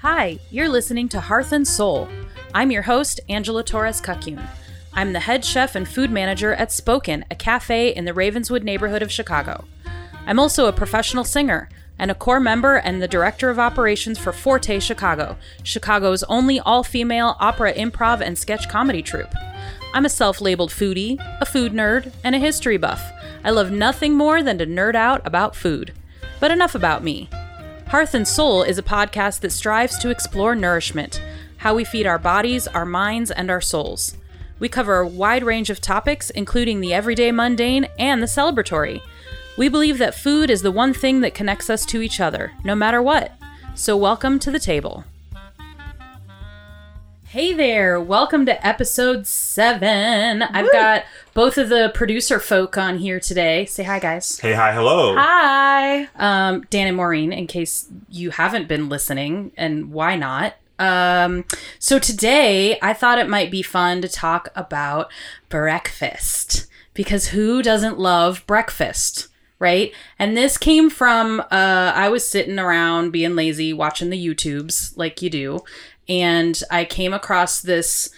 Hi, you're listening to Hearth and Soul. I'm your host, Angela Torres Cucune. I'm the head chef and food manager at Spoken, a cafe in the Ravenswood neighborhood of Chicago. I'm also a professional singer and a core member and the director of operations for Forte Chicago, Chicago's only all female opera, improv, and sketch comedy troupe. I'm a self labeled foodie, a food nerd, and a history buff. I love nothing more than to nerd out about food. But enough about me. Hearth and Soul is a podcast that strives to explore nourishment, how we feed our bodies, our minds, and our souls. We cover a wide range of topics, including the everyday mundane and the celebratory. We believe that food is the one thing that connects us to each other, no matter what. So, welcome to the table. Hey there, welcome to episode seven. I've got both of the producer folk on here today. Say hi, guys. Hey, hi, hello. Hi. Um, Dan and Maureen, in case you haven't been listening, and why not? Um, so today I thought it might be fun to talk about breakfast because who doesn't love breakfast? Right. And this came from, uh, I was sitting around being lazy, watching the YouTubes like you do. And I came across this,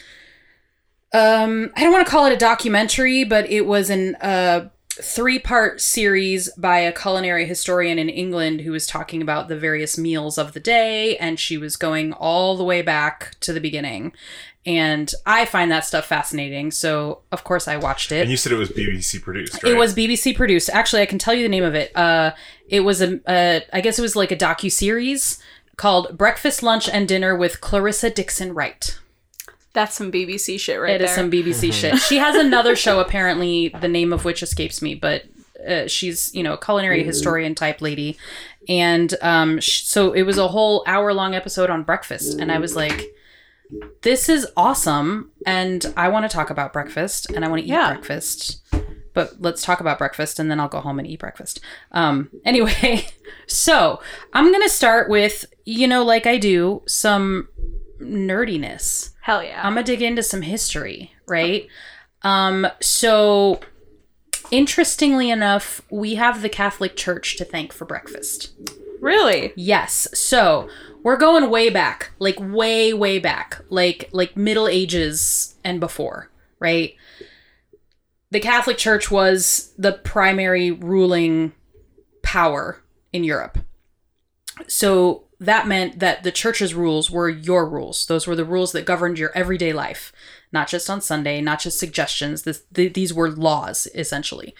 um, I don't want to call it a documentary, but it was an, uh, three part series by a culinary historian in England who was talking about the various meals of the day, and she was going all the way back to the beginning. And I find that stuff fascinating. So, of course, I watched it. And you said it was BBC produced, right? It was BBC produced. Actually, I can tell you the name of it. Uh, it was a, a I guess it was like a docu series called Breakfast, Lunch, and Dinner with Clarissa Dickson Wright. That's some BBC shit right It there. is some BBC shit. She has another show, apparently, the name of which escapes me, but uh, she's you know a culinary historian type lady, and um, sh- so it was a whole hour long episode on breakfast, and I was like, this is awesome, and I want to talk about breakfast, and I want to eat Yeah. breakfast. But let's talk about breakfast, and then I'll go home and eat breakfast. Um, anyway, so I'm gonna start with you know, like I do, some nerdiness. Hell yeah. I'm gonna dig into some history, right? Um, so interestingly enough, we have the Catholic Church to thank for breakfast. really? Yes. So we're going way back, like way, way back, like like Middle Ages and before, right? The Catholic Church was the primary ruling power in Europe. So that meant that the church's rules were your rules. Those were the rules that governed your everyday life, not just on Sunday, not just suggestions. This, th- these were laws, essentially.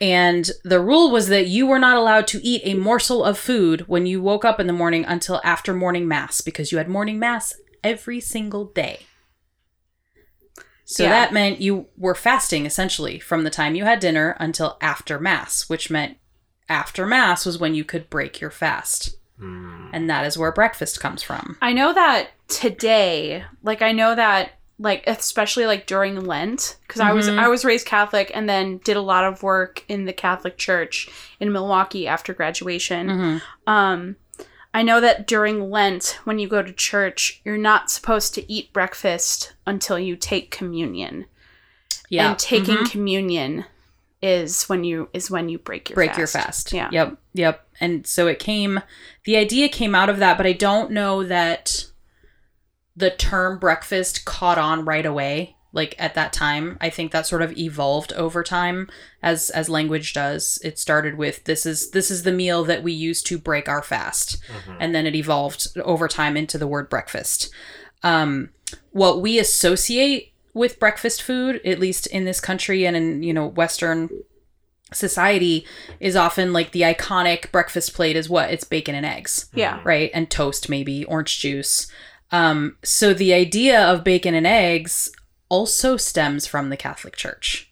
And the rule was that you were not allowed to eat a morsel of food when you woke up in the morning until after morning mass because you had morning mass every single day. So Yeah. that meant you were fasting essentially from the time you had dinner until after mass, which meant after mass was when you could break your fast. And that is where breakfast comes from. I know that today, like I know that like especially like during Lent because I was Mhm. I was raised Catholic and then did a lot of work in the Catholic Church in Milwaukee after graduation. Mhm. Um I know that during Lent when you go to church, you're not supposed to eat breakfast until you take communion. Yeah. And taking Mhm. communion is when you is when you break your break fast. your fast. Yeah. Yep. Yep. And so it came the idea came out of that, but I don't know that the term breakfast caught on right away like at that time. I think that sort of evolved over time as as language does. It started with this is this is the meal that we use to break our fast. And then it evolved over time into the word breakfast. Um what we associate with breakfast food, at least in this country and in, you know, western society is often like the iconic breakfast plate is what it's bacon and eggs Yeah. right and toast maybe orange juice um so the idea of bacon and eggs also stems from the catholic church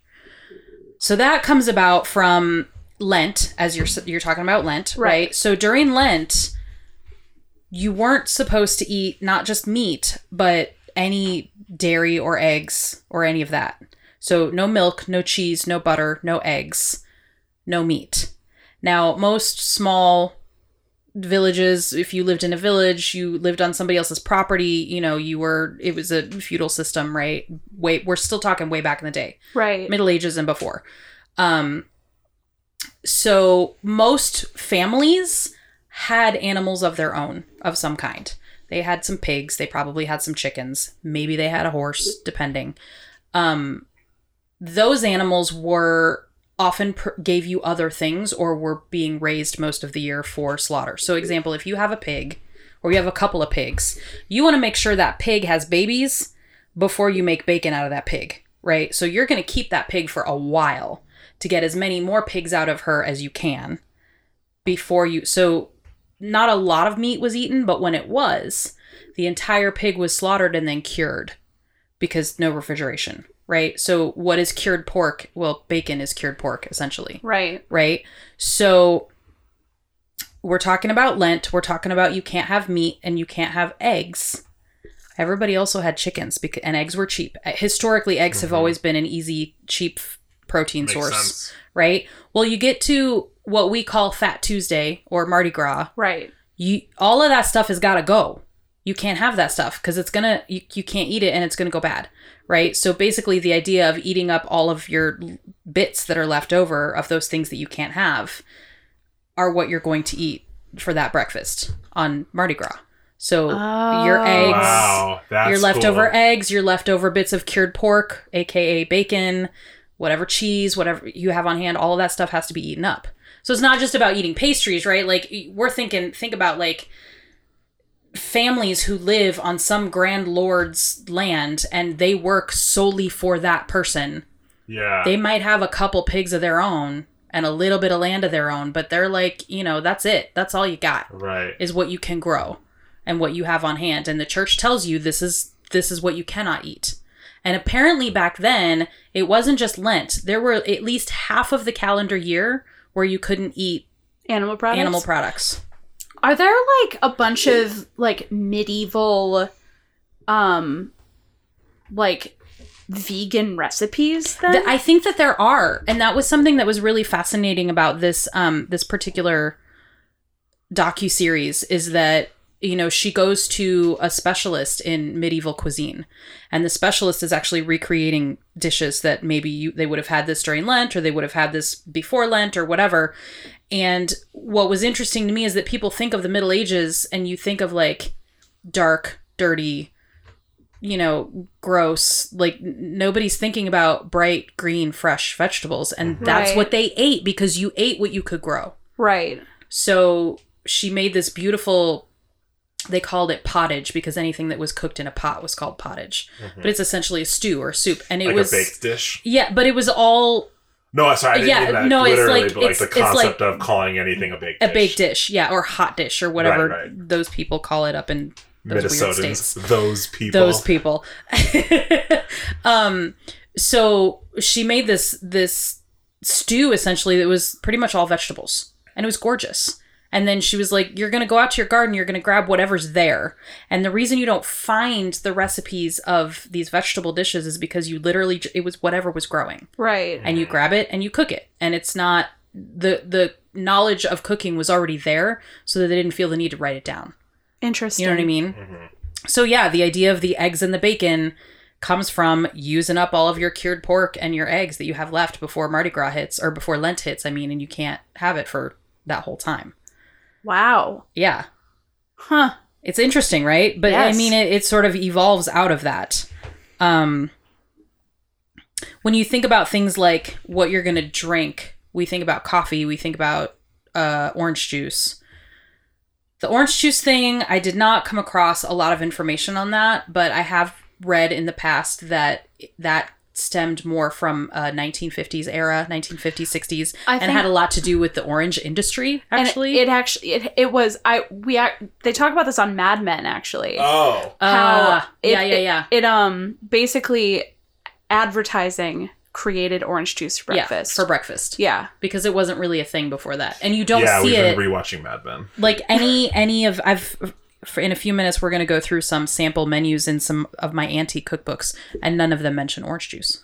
so that comes about from lent as you're you're talking about lent right, Right. so during lent you weren't supposed to eat not just meat but any dairy or eggs or any of that so no milk no cheese no butter no eggs no meat. Now, most small villages, if you lived in a village, you lived on somebody else's property, you know, you were, it was a feudal system, right? Wait, we're still talking way back in the day, Right. Middle Ages and before. Um, so most families had animals of their own of some kind. They had some pigs, they probably had some chickens, maybe they had a horse, depending. Um, those animals were often pr- gave you other things or were being raised most of the year for slaughter. So, example, if you have a pig or you have a couple of pigs, you want to make sure that pig has babies before you make bacon out of that pig, right? So, you're going to keep that pig for a while to get as many more pigs out of her as you can before you. So, not a lot of meat was eaten, but when it was, the entire pig was slaughtered and then cured because no refrigeration, right? So, what is cured pork? Well, bacon is cured pork, essentially, Right. right? So, we're talking about Lent. We're talking about you can't have meat and you can't have eggs. Everybody also had chickens because and eggs were cheap. Uh, Historically, eggs have always been an easy, cheap protein Makes source, sense. right? Well, you get to what we call Fat Tuesday or Mardi Gras, Right. you all of that stuff has got to go. You can't have that stuff because it's gonna you, you can't eat it and it's gonna go bad, right? So basically, the idea of eating up all of your bits that are left over of those things that you can't have are what you're going to eat for that breakfast on Mardi Gras. So your Oh. eggs, Wow, your leftover cool. eggs, your leftover bits of cured pork, aka bacon, whatever cheese, whatever you have on hand, all of that stuff has to be eaten up. So it's not just about eating pastries, right? Like we're thinking think about like families who live on some grand lord's land and they work solely for that person. Yeah. They might have a couple pigs of their own and a little bit of land of their own, but they're like, you know, that's it. That's all you got right. is what you can grow and what you have on hand and the church tells you this is this is what you cannot eat and apparently back then it wasn't just lent there were at least half of the calendar year where you couldn't eat Animal products. animal products Are there like a bunch of like medieval um like vegan recipes then? I think that there are and that was something that was really fascinating about this um this particular docu series is that you know she goes to a specialist in medieval cuisine. And the specialist is actually recreating dishes that maybe you, they would have had this during lent or they would have had this before lent or whatever. And what was interesting to me is that people think of the middle ages and you think of like dark dirty you know gross like nobody's thinking about bright green fresh vegetables. And mhm. that's Right. what they ate because you ate what you could grow. Right. so she made this beautiful they called it pottage because anything that was cooked in a pot was called pottage but it's essentially a stew or soup and it like was a baked dish. yeah but it was all No, sorry, I didn't Yeah, no, it's like- like it's- the it's like concept of calling anything a baked a dish. baked dish yeah or hot dish or whatever Right, right. those people call it up in those weird states those people. those people um so she made this this stew essentially that was pretty much all vegetables and it was gorgeous and then she was like you're going to go out to your garden you're going to grab whatever's there and the reason you don't find the recipes of these vegetable dishes is because you literally it was whatever was growing Right. and you grab it and you cook it and it's not the the knowledge of cooking was already there so that they didn't feel the need to write it down Interesting. you know what I mean? Mm-hmm. So yeah, the idea of the eggs and the bacon comes from using up all of your cured pork and your eggs that you have left before Mardi Gras hits or before Lent hits. I mean, and you can't have it for that whole time. Wow. Yeah, Huh. it's interesting, right? But Yes. I mean, it, it sort of evolves out of that. Um, when you think about things like what you're going to drink, we think about coffee, we think about uh, orange juice. The orange juice thing, I did not come across a lot of information on that, but I have read in the past that that stemmed more from uh, 1950s era, 1950s, 60s, I and had a lot to do with the orange industry. Actually, it, actually it, it was I we they talk about this on Mad Men actually. Oh, how Ah, it, yeah, yeah, it- yeah. It, um basically advertising created orange juice for breakfast. Yeah, for breakfast. yeah. Because it wasn't really a thing before that. And you don't yeah, see we've it been rewatching Mad Men. like any any of I've for in a few minutes we're going to go through some sample menus in some of my auntie cookbooks and none of them mention orange juice.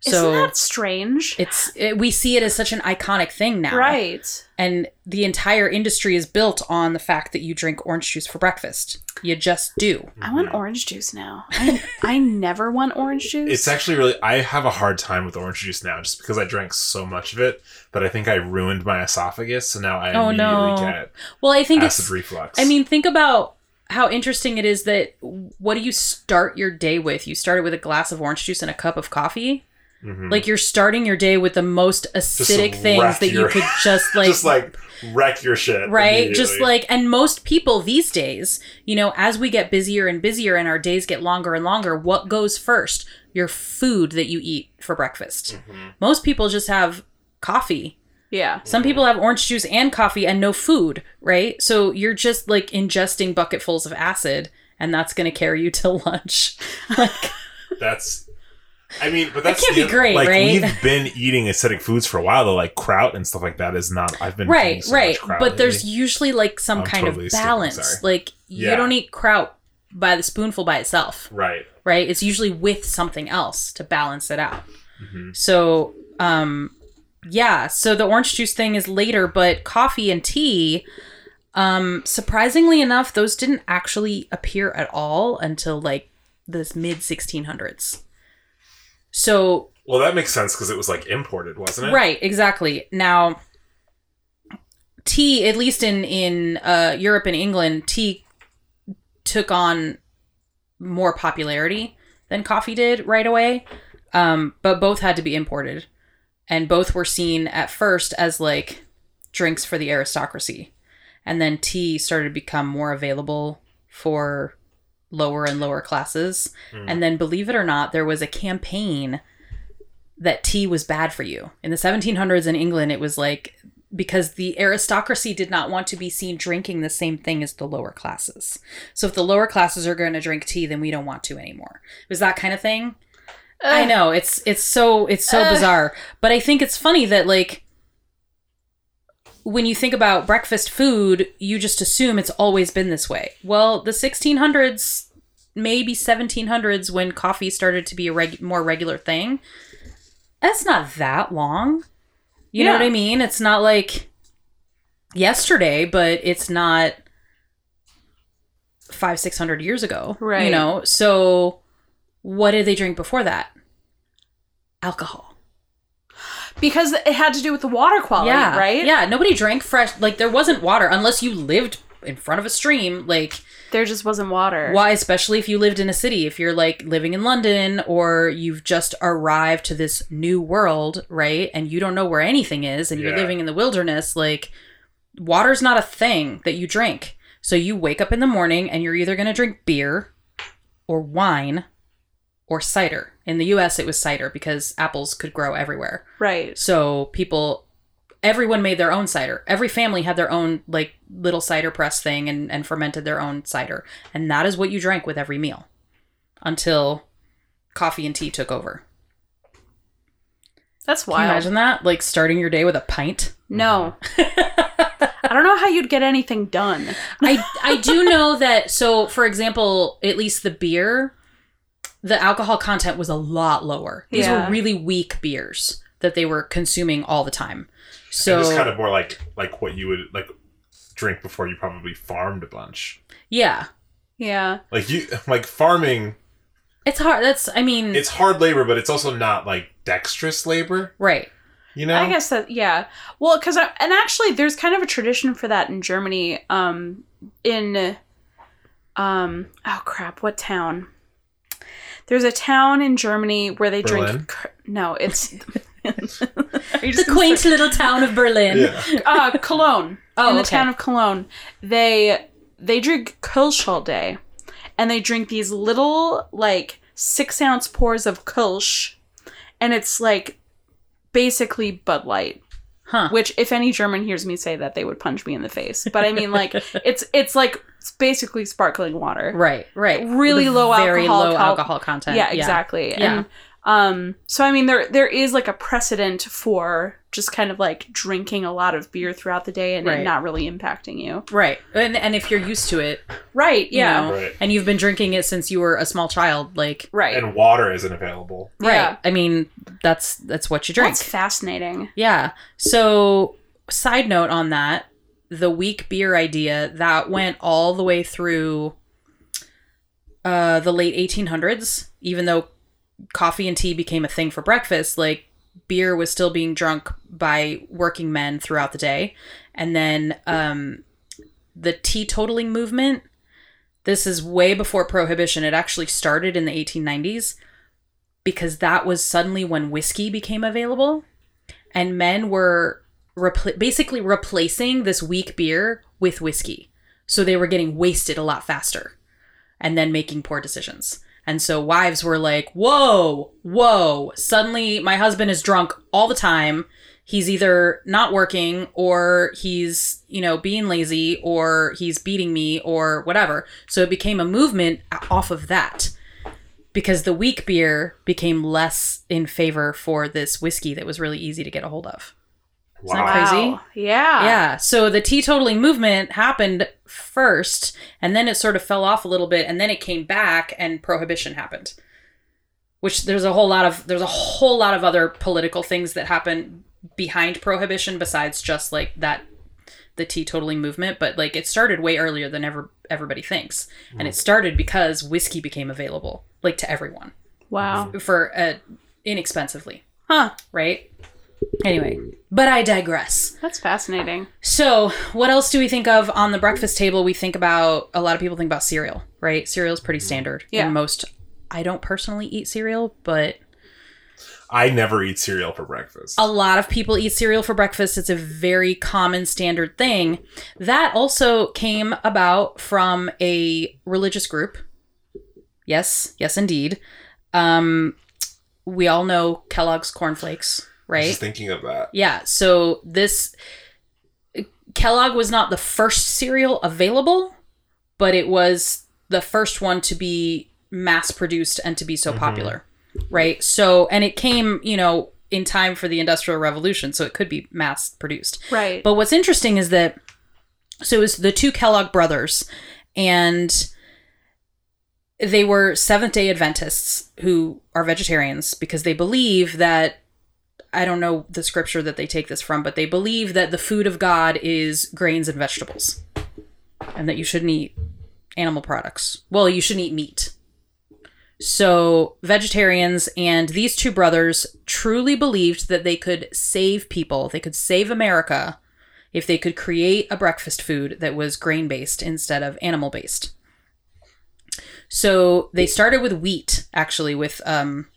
So Isn't that strange? it's it, we see it as such an iconic thing now. right. And the entire industry is built on the fact that you drink orange juice for breakfast. You just do. I want mm-hmm. orange juice now. I, I never want orange juice. It's actually really. I have a hard time with orange juice now, just because I drank so much of it. But I think I ruined my esophagus, so now I Oh, immediately no. get Well, I think acid it's reflux. I mean, think about how interesting it is that what do you start your day with? You start it with a glass of orange juice and a cup of coffee. Mhm. Like you're starting your day with the most acidic things wreck that you could just like just like wreck your shit, right just like and most people these days you know as we get busier and busier and our days get longer and longer what goes first your food that you eat for breakfast Mm-hmm. most people just have coffee yeah. some people have orange juice and coffee and no food right so you're just like ingesting bucketfuls of acid and that's going to carry you to lunch like That's. I mean, but that's can't the be other- great, Like right? we've been eating acidic foods for a while, though. Like kraut and stuff like that is not. I've been right so right but there's usually like some I'm kind totally of balance sorry. like you Yeah. don't eat kraut by the spoonful by itself right. right? It's usually with something else to balance it out. Mhm. So, um, yeah, so the orange juice thing is later, but coffee and tea, um, surprisingly enough, those didn't actually appear at all until like this mid 1600s. So, Well, that makes sense because it was like imported, wasn't it? right, exactly. Now, tea, at least in in uh, Europe and England, tea took on more popularity than coffee did right away. Um, but both had to be imported, and both were seen at first as like drinks for the aristocracy, and then tea started to become more available for lower and lower classes. Hmm. And then, believe it or not, there was a campaign that tea was bad for you. In the 1700s in England, it was like because the aristocracy did not want to be seen drinking the same thing as the lower classes. So if the lower classes are going to drink tea, then we don't want to anymore. It was that kind of thing. I know it's it's so it's so Ugh. bizarre, but I think it's funny that like when you think about breakfast food, you just assume it's always been this way. Well, the 1600s, maybe 1700s, when coffee started to be a reg- more regular thing, that's not that long. You know what I mean? It's not like yesterday, but it's not five, six hundred years ago. Right. You know? So what did they drink before that? Alcohol. Because it had to do with the water quality, yeah. right? Yeah. Nobody drank fresh like there wasn't water unless you lived in front of a stream. Like There just wasn't water. why especially if you lived in a city if you're like living in london or you've just arrived to this new world right and you don't know where anything is and you're living in the wilderness like water's not a thing that you drink so you wake up in the morning and you're either going to drink beer or wine or cider in the us it was cider because apples could grow everywhere Right. so people everyone made their own cider. Every family had their own like little cider press thing and, and fermented their own cider. And that is what you drank with every meal. Until coffee and tea took over. That's Can you wild. imagine that? Like starting your day with a pint? No. I don't know how you'd get anything done. I I do know that so for example, at least the beer, the alcohol content was a lot lower. These Yeah. were really weak beers that they were consuming all the time. So And just kind of more like like what you would like drink before you probably farmed a bunch. yeah. Yeah. Like you like farming. It's hard. That's I mean It's hard labor, but it's also not like dexterous labor. right. You know. I guess that yeah. Well, because and actually, there's kind of a tradition for that in Germany. Um, in um, oh crap, what town? There's a town in Germany where they Berlin? drink. No, it's The quaint say- little town of Berlin. Yeah. uh, Cologne. Oh, in the okay. town of Cologne, they they drink Kölsch all day, and they drink these little like six ounce pours of Kölsch, and it's like basically Bud Light. Huh. Which, if any German hears me say that, they would punch me in the face. But I mean, like it's it's like it's basically sparkling water. Right, right. Really With low very alcohol low cal- alcohol content. Yeah, exactly. Yeah. And um, so I mean, there there is like a precedent for just kind of like drinking a lot of beer throughout the day and Right. it not really impacting you. Right. And and if you're used to it, Right. you Yeah. know, Right. and you've been drinking it since you were a small child, like Right. And water isn't available. Yeah. right. I mean, that's that's what you drink. That's fascinating. Yeah. So, side note on that, the weak beer idea that went all the way through uh, the late 1800s. Even though coffee and tea became a thing for breakfast, like beer was still being drunk by working men throughout the day. And then um, the teetotaling movement. This is way before prohibition. It actually started in the 1890s because that was suddenly when whiskey became available and men were repl- basically replacing this weak beer with whiskey. So they were getting wasted a lot faster and then making poor decisions. And so wives were like, whoa, whoa, suddenly my husband is drunk all the time. He's either not working or he's, you know, being lazy or he's beating me or whatever. So it became a movement off of that because the weak beer became less in favor for this whiskey that was really easy to get a hold of. Wow. that crazy? Yeah. Yeah. So the teetotaling movement happened first, and then it sort of fell off a little bit, and then it came back, and prohibition happened. Which there's a whole lot of there's a whole lot of other political things that happen behind prohibition besides just like that the teetotaling movement, but like it started way earlier than ever everybody thinks, and it started because whiskey became available like to everyone Wow. for uh, inexpensively, Huh. right? Anyway, but I digress. That's fascinating. So, what else do we think of on the breakfast table? We think about a lot of people think about cereal, right? Cereal is pretty standard. Yeah. In most, I don't personally eat cereal, but I never eat cereal for breakfast. a lot of people eat cereal for breakfast. It's a very common standard thing. That also came about from a religious group. Yes, yes, indeed. Um, we all know Kellogg's cornflakes, I was right? just thinking of that. Yeah, so this Kellogg was not the first cereal available, but it was the first one to be mass produced and to be so mm-hmm. popular. Right? So and it came, you know, in time for the industrial revolution, so it could be mass produced. Right. But what's interesting is that so it was the two Kellogg brothers and they were Seventh day Adventists who are vegetarians because they believe that I don't know the scripture that they take this from, but they believe that the food of God is grains and vegetables and that you shouldn't eat animal products. Well, you shouldn't eat meat. So, vegetarians and these two brothers truly believed that they could save people, they could save America if they could create a breakfast food that was grain based instead of animal based. So, they started with wheat, actually, with um,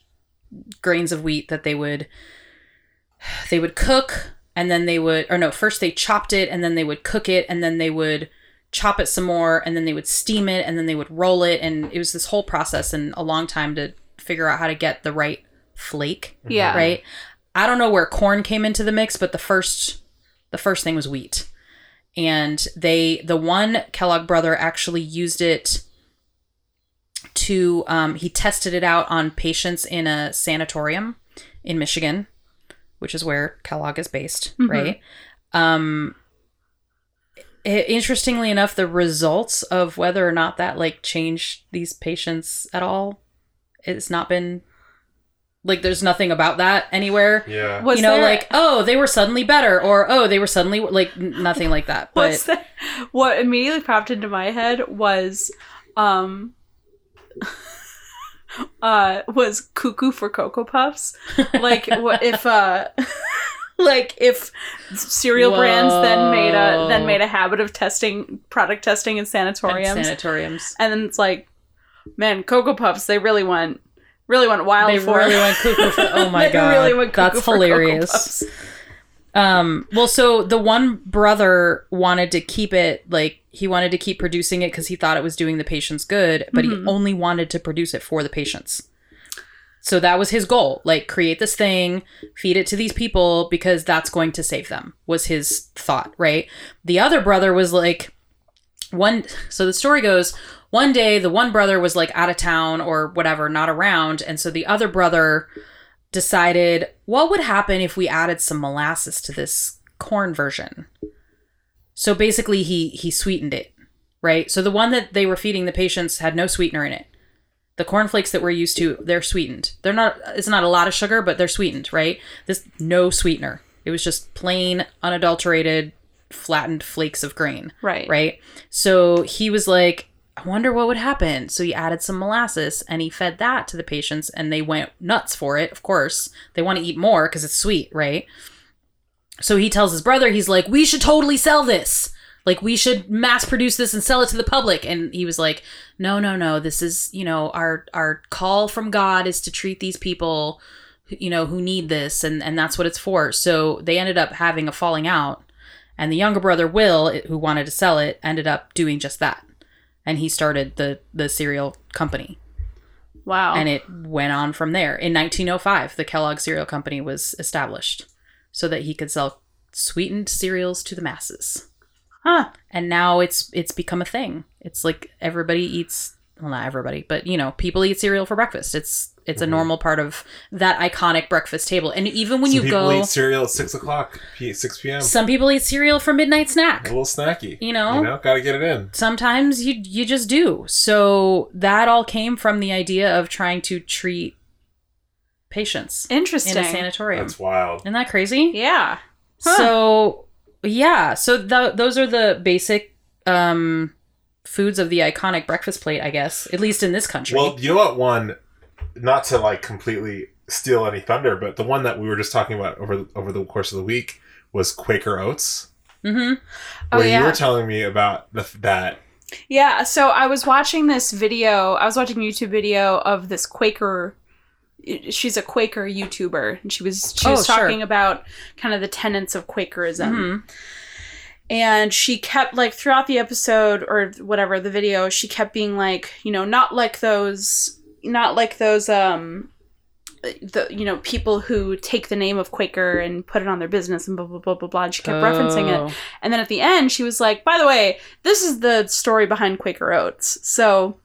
grains of wheat that they would they would cook and then they would or no first they chopped it and then they would cook it and then they would chop it some more and then they would steam it and then they would roll it and it was this whole process and a long time to figure out how to get the right flake yeah. right? I don't know where corn came into the mix but the first the first thing was wheat. And they the one kellogg brother actually used it to um, he tested it out on patients in a sanatorium in michigan which is where kellogg is based right um i- interestingly enough the results of whether or not that like changed these patients at all it's not been like there's nothing about that anywhere Yeah. Was you know there- like oh they were suddenly better or oh they were suddenly like n- nothing like that but What's that? What immediately popped into my head was, um, uh, was cuckoo for cocoa puffs. Like, what if, uh, like if cereal brands then made a then made a habit of testing product testing in and sanatoriums, sanatoriums and then it's like, man, cocoa puffs they really went really went wild they for. really went cuckoo for oh my They god really went cuckoo that's for Cocoa hilarious Puffs. Um, well, so the one brother wanted to keep it like he wanted to keep producing it because he thought it was doing the patients good, but he only wanted to produce it for the patients. So that was his goal. Like create this thing, feed it to these people because that's going to save them. Was his thought, right? The other brother was like one so the story goes one day the one brother was like out of town or whatever, not around, and so the other brother decided what would happen if we added some molasses to this corn version. So basically he he sweetened it, right? So the one that they were feeding the patients had no sweetener in it. The cornflakes that we're used to, they're sweetened. They're not it's not a lot of sugar, but they're sweetened, right? This no sweetener. It was just plain unadulterated flattened flakes of grain. Right. Right. So he was like, I wonder what would happen. So he added some molasses and he fed that to the patients and they went nuts for it. Of course, they want to eat more because it's sweet, right? So he tells his brother, he's like, we should totally sell this. Like, we should mass produce this and sell it to the public. And he was like, no, no, no. This is, you know, our, our call from God is to treat these people, you know, who need this. And, and that's what it's for. So they ended up having a falling out. And the younger brother, Will, who wanted to sell it, ended up doing just that. And he started the, the cereal company. Wow. And it went on from there. In 1905, the Kellogg Cereal Company was established so that he could sell sweetened cereals to the masses. huh. And now it's it's become a thing. It's like everybody eats well not everybody, but you know, people eat cereal for breakfast. It's it's a normal part of that iconic breakfast table. And even when Some you people go eat cereal at six o'clock, p- six p.m. some people eat cereal for midnight snack. a little snacky. You know? you know, gotta get it in. Sometimes you you just do. So that all came from the idea of trying to treat patients Interesting. in a sanatorium. That's wild. Isn't that crazy? yeah. Huh. So yeah, so th- those are the basic um, foods of the iconic breakfast plate, I guess. At least in this country. Well, you know what? One, not to like completely steal any thunder, but the one that we were just talking about over over the course of the week was Quaker Oats, hmm Oh, where yeah. you were telling me about the, that. Yeah, so I was watching this video. I was watching a YouTube video of this Quaker. She's a Quaker YouTuber, and she was she Oh, was sure. talking about kind of the tenets of Quakerism. Mhm. And she kept like throughout the episode or whatever the video, she kept being like, you know, not like those, not like those, um, the you know people who take the name of Quaker and put it on their business and blah blah blah blah blah. And she kept referencing it. Oh. And then at the end, she was like, by the way, this is the story behind Quaker Oats. So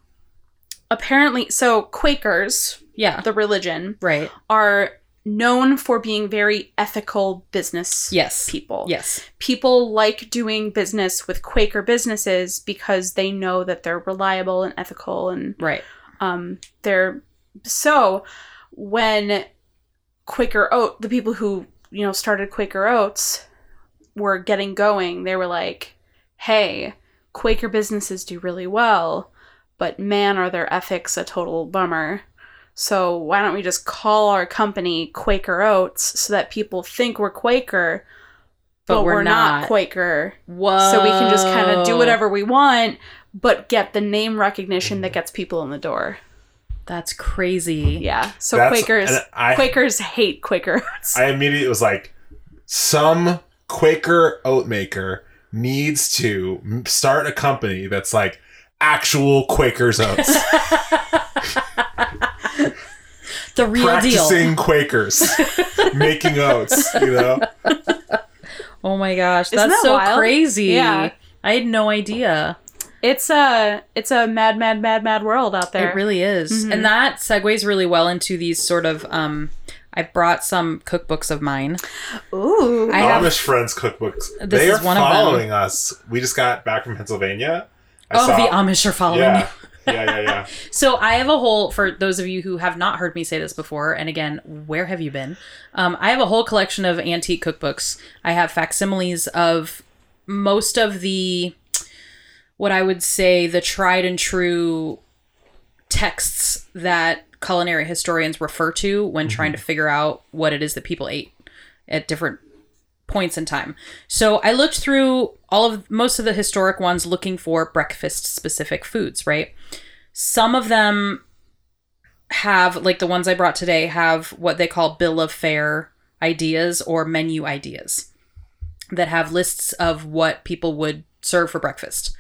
apparently, so Quakers, Yeah. the religion, Right. are known for being very ethical business Yes. people. Yes. People like doing business with Quaker businesses because they know that they're reliable and ethical and Right. um, they're so when Quaker Oat, the people who you know started Quaker Oats, were getting going, they were like, "Hey, Quaker businesses do really well, but man, are their ethics a total bummer." So why don't we just call our company Quaker Oats so that people think we're Quaker, but, we're, not. Quaker, Whoa. so we can just kind of do whatever we want, but get the name recognition that gets people in the door. That's crazy. Yeah. So That's- Quakers I- Quakers hate Quaker oats. I immediately was like, some Quaker oat maker needs to start a company that's like actual Quaker's oats, The real deal. practicing deal. Quakers making oats. You know, Oh my gosh. Isn't That's that so wild? crazy. Yeah. I had no idea. It's a it's a mad mad mad mad world out there. It really is. Mhm. And that segues really well into these sort of um I brought some cookbooks of mine. Ooh. I have- Amish Friends cookbooks. This they is are one of them. following us. We just got back from Pennsylvania. I oh, saw- the Amish are following Yeah. Yeah, yeah, yeah. So I have a whole for those of you who have not heard me say this before, and again, where have you been? Um, I have a whole collection of antique cookbooks. I have facsimiles of most of the what I would say the tried and true texts that culinary historians refer to when trying to figure out what it is that people ate at different points in time. So I looked through all of most of the historic ones looking for breakfast specific foods, right? Some of them have like the ones I brought today have what they call bill of fare ideas or menu ideas that have lists of what people would serve for breakfast.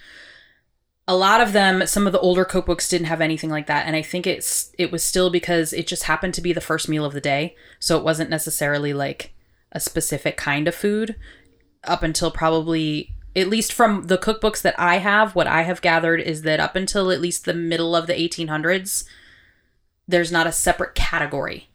A lot of them, some of the older cookbooks didn't have anything like that, and I think it's it was still because it just happened to be the first meal of the day, so it wasn't necessarily like a specific kind of food up until probably at least from the cookbooks that I have, what I have gathered is that up until at least the middle of the 1800s, there's not a separate category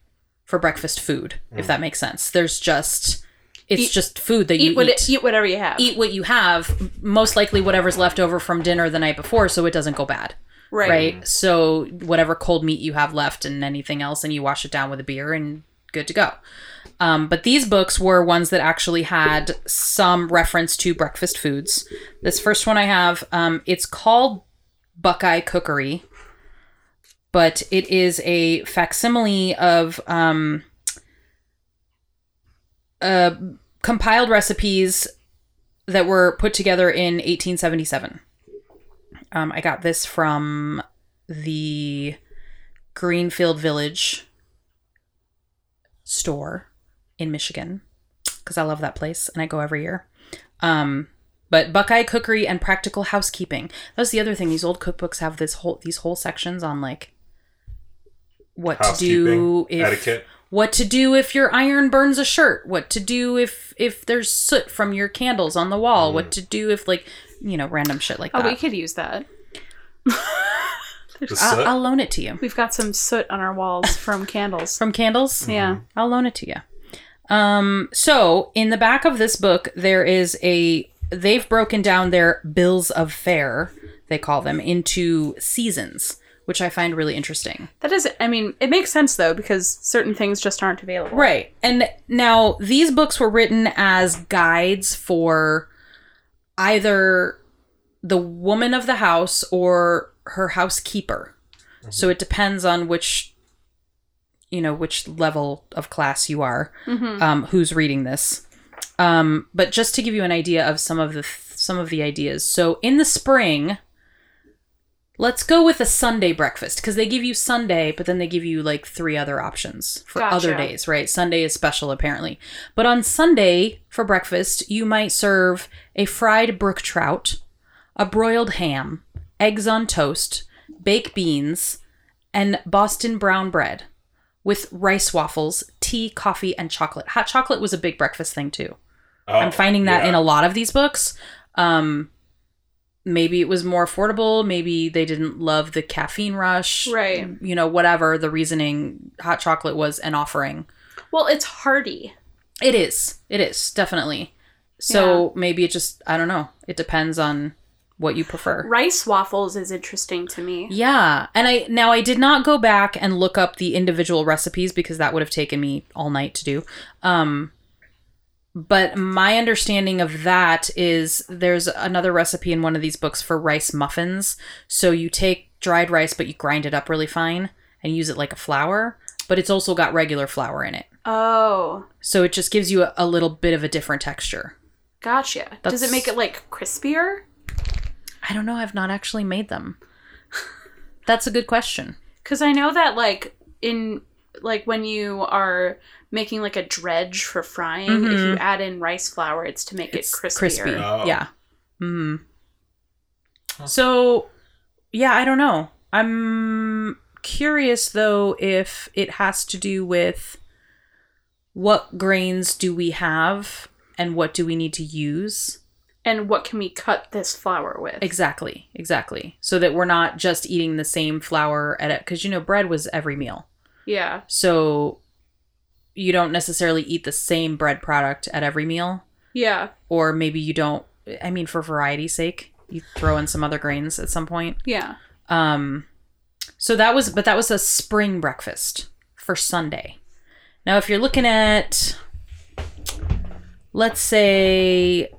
for breakfast food, if hmm. that makes sense. There's just it's Eat- just food that you Eat, what eat. eat whatever you have. Eat what you have, most likely whatever's left over from dinner the night before, so it doesn't go bad. right. right? Hmm. So whatever cold meat you have left and anything else, and you wash it down with a beer and good to go. Um, but these books were ones that actually had some reference to breakfast foods. This first one I have, um, it's called Buckeye Cookery, but it is a facsimile of um, uh, compiled recipes that were put together in 1877. Um, I got this from the Greenfield Village store in Michigan because I love that place and I go every year. Um, but Buckeye Cookery and Practical Housekeeping. That's the other thing. These old cookbooks have this whole these whole sections on like what to do if etiquette. what to do if your iron burns a shirt what to do if if there's soot from your candles on the wall what to do if like you know random shit like Oh, that Oh, we could use that. I'll. I'll loan it to you We've got some soot on our walls from candles. from candles Yeah. I'll loan it to you. Um, so in the back of this book, there is a they've broken down their bills of fare, they call them, into seasons, which I find really interesting. That is, I mean, it makes sense though because certain things just aren't available. Right. And now these books were written as guides for either the woman of the house or her housekeeper. So it depends on which you know which level of class you are um, who's reading this. Um, but just to give you an idea of some of the some of the ideas. So in the spring let's go with a sunday breakfast because they give you sunday but then they give you like three other options for Gotcha. other days right? Sunday is special apparently. But on sunday for breakfast you might serve a fried brook trout a broiled ham eggs on toast baked beans and boston brown bread with rice waffles, tea, coffee, and chocolate. Hot chocolate was a big breakfast thing too. Oh, I'm finding that yeah. in a lot of these books. Um, maybe it was more affordable. Maybe they didn't love the caffeine rush. Right. You know, whatever the reasoning, hot chocolate was an offering. Well, it's hearty. It is. It is definitely. So maybe it just I don't know. It depends on what you prefer. Rice waffles is interesting to me. Yeah. And I now I did not go back and look up the individual recipes because that would have taken me all night to do. Um but my understanding of that is there's another recipe in one of these books for rice muffins. So you take dried rice but you grind it up really fine and use it like a flour, but it's also got regular flour in it. Oh, So it just gives you a, a little bit of a different texture. gotcha. Does it make it like crispier? I don't know, I've not actually made them. That's a good question. Because I know that like in like when you are making like a dredge for frying, if you add in rice flour, it's to make it crispier. Mm-hmm. crispy. Oh. Yeah. Mm. So, yeah, I don't know. I'm curious though if it has to do with what grains do we have and what do we need to use. And what can we cut this flour with? Exactly, exactly. So that we're not just eating the same flour at it because you know bread was every meal. Yeah. So you don't necessarily eat the same bread product at every meal Yeah. or maybe you don't I mean for variety's sake, you throw in some other grains at some point. Yeah. Um so that was but that was a spring breakfast for Sunday. Now if you're looking at let's say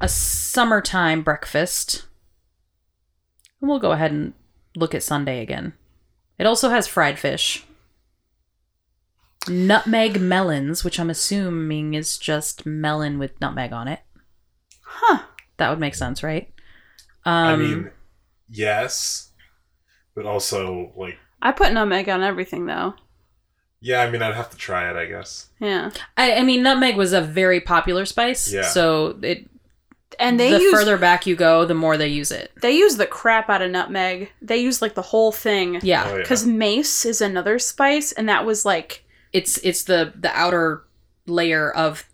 a summertime breakfast, and we'll go ahead and look at Sunday again. It also has fried fish. Nutmeg melons, which I'm assuming is just melon with nutmeg on it. Huh. That would make sense, right? Um, I mean, yes, but also like, I put nutmeg on everything though. yeah. I mean, I'd have to try it. I guess. Yeah. I, I mean, nutmeg was a very popular spice. Yeah. So it And they the use further back you go, the more they use it. they use the crap out of nutmeg. They use like the whole thing. Yeah. Oh, yeah. Because mace is another spice, and that was like, It's it's the the outer layer of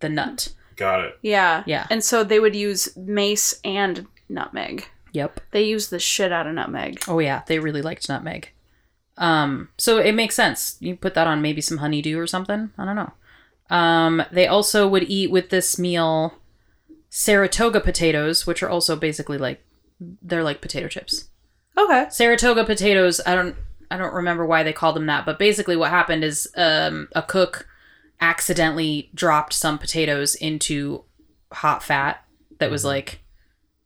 the nut. Got it. yeah. Yeah. And so they would use mace and nutmeg. Yep. They use the shit out of nutmeg. Oh yeah, they really liked nutmeg. Um, so it makes sense. You put that on maybe some honeydew or something. I don't know. Um, they also would eat with this meal Saratoga potatoes, which are also basically like they're like potato chips. Okay. Saratoga potatoes. I don't. I don't remember why they called them that, but basically what happened is um, a cook accidentally dropped some potatoes into hot fat that was like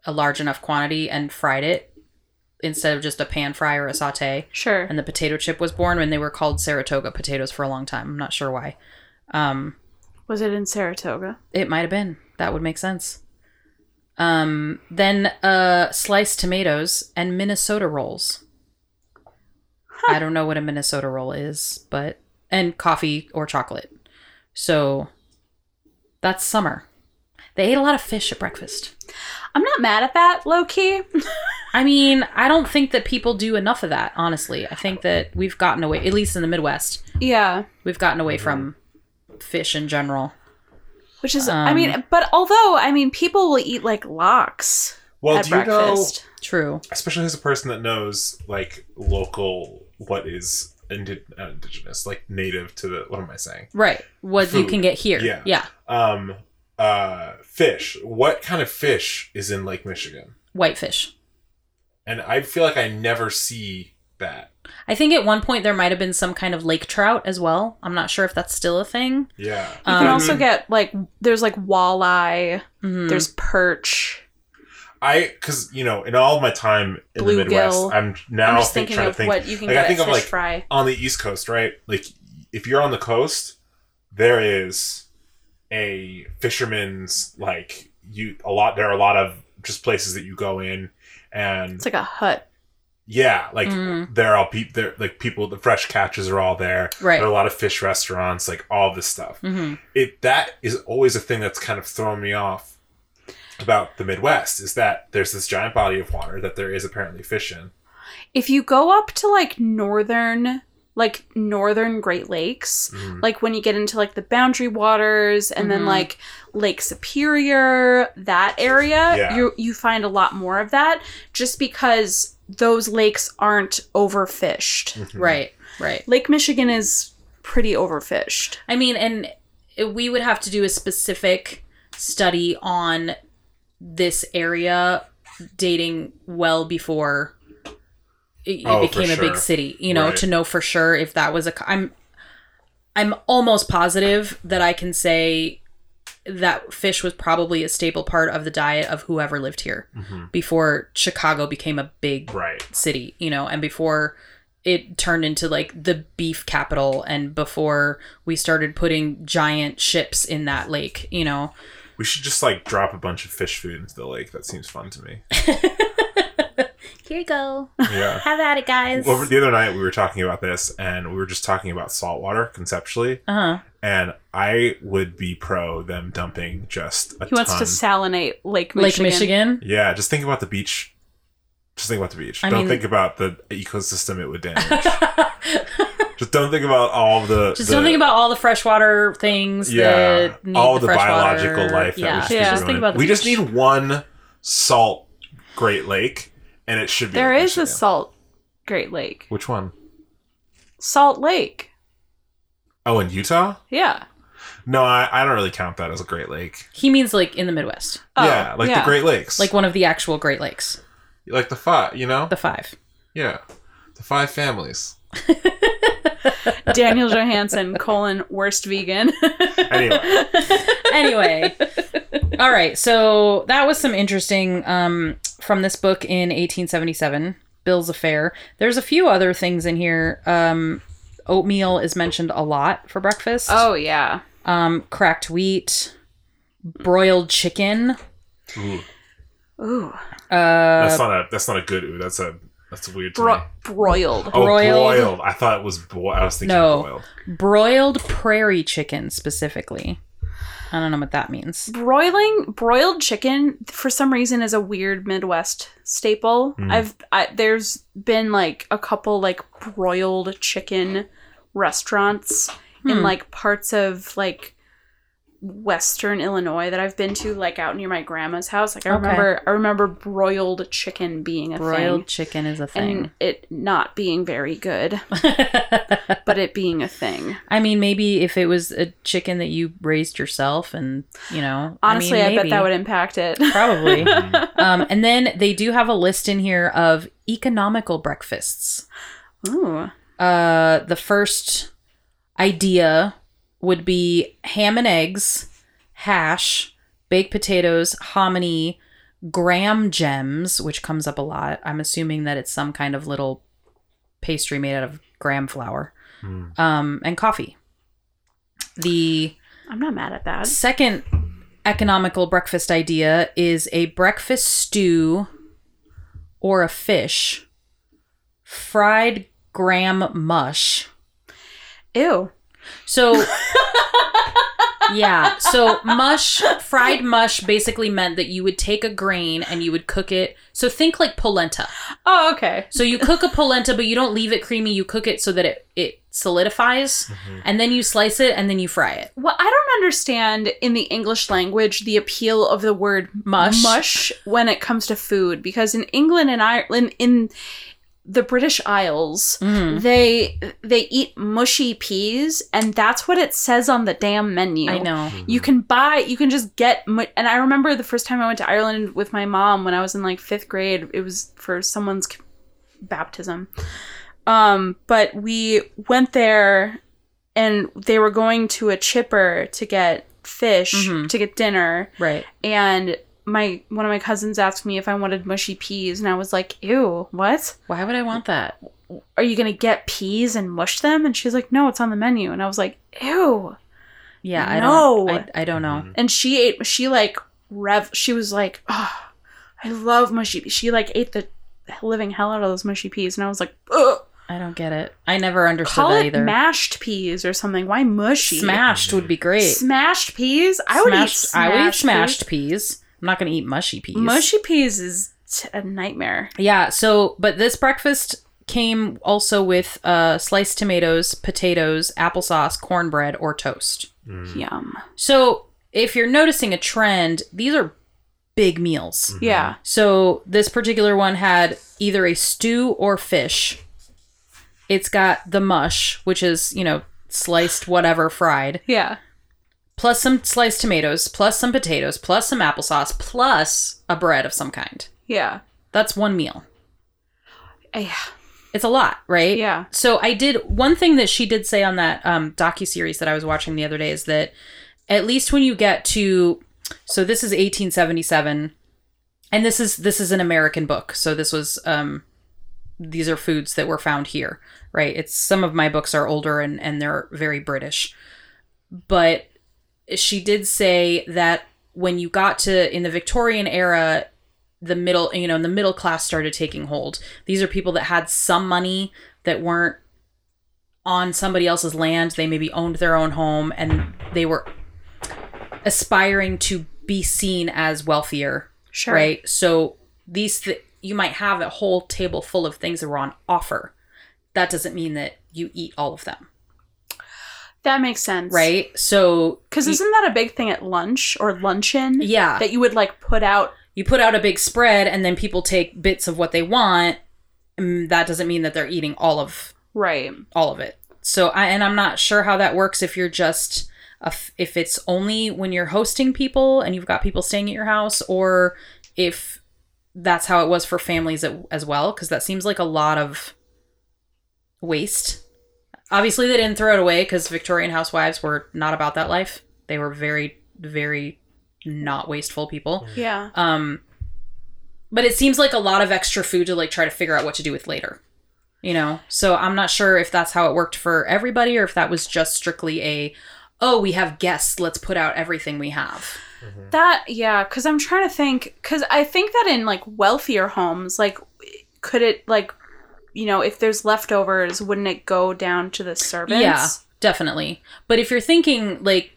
a large enough quantity and fried it instead of just a pan fry or a saute. Sure. And the potato chip was born when they were called Saratoga potatoes for a long time. I'm not sure why. Um, Was it in Saratoga? it might have been. That would make sense. Um, then uh, sliced tomatoes and Minnesota rolls. I don't know what a Minnesota roll is, but and coffee or chocolate. So that's summer. They ate a lot of fish at breakfast. I'm not mad at that, low key. I mean, I don't think that people do enough of that, honestly. I think that we've gotten away, at least in the Midwest, yeah. we've gotten away from fish in general. Which is, I Um, mean, but although, I mean, people will eat like lox Well, at do you know, breakfast. True. especially as a person that knows like local what is indi- not indigenous, like native to the what am I saying? Right. What you can get here. Yeah. Yeah. Um, uh, fish. What kind of fish is in Lake Michigan? Whitefish. And I feel like I never see that. I think at one point there might have been some kind of lake trout as well. I'm not sure if that's still a thing. Yeah. You can Um, also get like, there's like walleye, Mhm. there's perch. I because you know in all of my time in the Bluegill. Midwest, I'm now I'm just think, thinking trying of to think what you can like, I get think at of, fish like, fry. on the East Coast, right? Like if you're on the coast, there is a fisherman's like you a lot. There are a lot of just places that you go in, and It's like a hut. Yeah, like Mhm. they're all people. They're like people. The fresh catches are all there. Right. There are a lot of fish restaurants, like all this stuff. hmm It that is always a thing that's kind of thrown me off about the Midwest is that there's this giant body of water that there is apparently fish in. If you go up to like northern, like northern Great Lakes, Mhm. like when you get into like the boundary waters and then Mhm. like Lake Superior, that area, Yeah. you you find a lot more of that just because those lakes aren't overfished. Mhm. Right. Right. Lake Michigan is pretty overfished. I mean, and we would have to do a specific study on this area dating well before it, it Oh, for became a big city. You know, Right. to know for sure if that was a. co- I'm, I'm almost positive that I can say that fish was probably a staple part of the diet of whoever lived here Mhm. before Chicago became a big Right. city, you know, and before it turned into like the beef capital and before we started putting giant ships in that lake, you know. We should just like drop a bunch of fish food into the lake. That seems fun to me. Here you go. Yeah. Have at it, guys. Over the other night, we were talking about this, and we were just talking about saltwater conceptually. Uh-huh. And I would be pro them dumping just a He wants ton. to salinate Lake Lake Michigan. Michigan. yeah, just think about the beach. Just think about the beach. I don't mean- think about the ecosystem it would damage. just don't think about all the. Just the- don't think about all the freshwater things yeah, that need all the, the, freshwater. biological life yeah. we Yeah. Just think about the we just need one salt Great Lake, and it should be. There Lake is a salt Great Lake. Which one? Salt Lake. Oh, in Utah? Yeah. No, I, I don't really count that as a Great Lake. He means like in the Midwest. Oh, yeah, like the Great Lakes, Like one of the actual Great Lakes. like the five. You know, The five. yeah, the five families. Daniel Johansson, colon, worst vegan. Anyway, anyway all right so that was some interesting um from this book in 1877 bill's affair there's a few other things in here um oatmeal is mentioned a lot for breakfast oh, yeah. um cracked wheat broiled chicken ooh, Ooh. uh that's not a that's not a good ooh. That's a that's weird to Bro- me. broiled. Oh, broiled. broiled. I thought it was. Bo- I was thinking No. boiled. broiled prairie chicken specifically i don't know what that means Broiling broiled chicken for some reason is a weird Midwest staple. Mm. I've I, there's been like a couple like broiled chicken restaurants in Hmm. like parts of like Western Illinois that I've been to, like out near my grandma's house. Like I Okay. remember, I remember broiled chicken being a Broiled thing, chicken is a and thing. it not being very good, but it being a thing. I mean, maybe if it was a chicken that you raised yourself, and you know, Honestly, I, mean, bet that would impact it. probably. um, and then they do have a list in here of economical breakfasts. Ooh, Uh, the first idea would be ham and eggs, hash, baked potatoes, hominy, graham gems, which comes up a lot. I'm assuming that it's some kind of little pastry made out of graham flour, Hmm. um, and coffee. The I'm not mad at that. second economical breakfast idea is a breakfast stew or a fish, fried graham mush. Ew. So, yeah. So, mush, fried mush basically meant that you would take a grain and you would cook it. So, think like polenta. Oh, okay. So, you cook a polenta, but you don't leave it creamy. You cook it so that it, it solidifies, mm-hmm. and then you slice it and then you fry it. Well, I don't understand in the English language the appeal of the word Mush. mush when it comes to food because in England and Ireland in the British Isles Mhm. they they eat mushy peas and that's what it says on the damn menu. I know. You can buy you can just get and I remember the first time I went to Ireland with my mom when I was in like 5th grade it was for someone's c- baptism. Um but we went there and they were going to a chipper to get fish Mhm. to get dinner Right. and my one of my cousins asked me if I wanted mushy peas and I was like, "Ew, what? Why would I want that? Are you going to get peas and mush them?" And she's like, "No, it's on the menu." And I was like, "Ew." Yeah, I No. don't. I, I don't know. Mm-hmm. And she ate she like rev she was like, "Oh, I love mushy peas." She like ate the living hell out of those mushy peas and I was like, "Ugh." I don't get it. I never understood Call that it either. mashed peas or something. Why mushy? Smashed would be great. Smashed peas? I would Smashed- eat I would eat smashed smashed peas. peas. I'm not going to eat mushy peas. Mushy peas is t- a nightmare. Yeah. So, but this breakfast came also with uh, sliced tomatoes, potatoes, applesauce, cornbread, or toast. Yum. So, if you're noticing a trend, these are big meals. Yeah. So, this particular one had either a stew or fish. It's got the mush, which is, you know, sliced whatever fried. Yeah. Plus some sliced tomatoes, plus some potatoes, plus some applesauce, plus a bread of some kind. Yeah. That's one meal. Yeah. It's a lot, right? Yeah. So I did one thing that she did say on that um, docu series that I was watching the other day is that at least when you get to so this is 1877 and this is this is an American book. So this was um these are foods that were found here, right? It's some of my books are older and and they're very British. But she did say that when you got to in the Victorian era the middle you know the middle class started taking hold. These are people that had some money that weren't on somebody else's land. They maybe owned their own home and they were aspiring to be seen as wealthier Sure. right? So these th- you might have a whole table full of things that were on offer. That doesn't mean that you eat all of them That makes sense. right so Because you- isn't that a big thing at lunch or luncheon? yeah That you would like put out. you put out a big spread and then people take bits of what they want mm, that doesn't mean that they're eating all of Right. all of it so i and i'm not sure how that works if you're just a f if it's only when you're hosting people and you've got people staying at your house or if that's how it was for families as well because that seems like a lot of waste obviously they didn't throw it away because victorian housewives were not about that life they were very very not wasteful people Yeah. um, but it seems like a lot of extra food to like try to figure out what to do with later. You know, so I'm not sure if that's how it worked for everybody or if that was just strictly a, oh, we have guests, let's put out everything we have. That yeah. Because I'm trying to think. Because I think that in like wealthier homes, like, could it like, you know, if there's leftovers, wouldn't it go down to the servants? Yeah, definitely. But if you're thinking like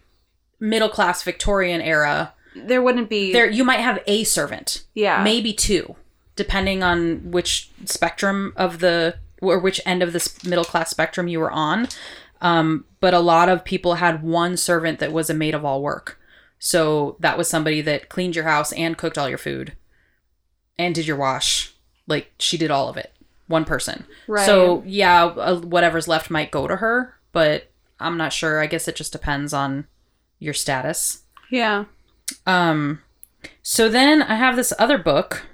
middle class Victorian era, There wouldn't be. there you might have a servant, Yeah. maybe two, depending on which spectrum of the or which end of this middle class spectrum you were on. Um, but a lot of people had one servant that was a maid of all work. So that was somebody that cleaned your house and cooked all your food and did your wash. Like she did all of it. One person. Right. So yeah, uh, whatever's left might go to her, but I'm not sure. I guess it just depends on your status. Yeah. Um, so then I have this other book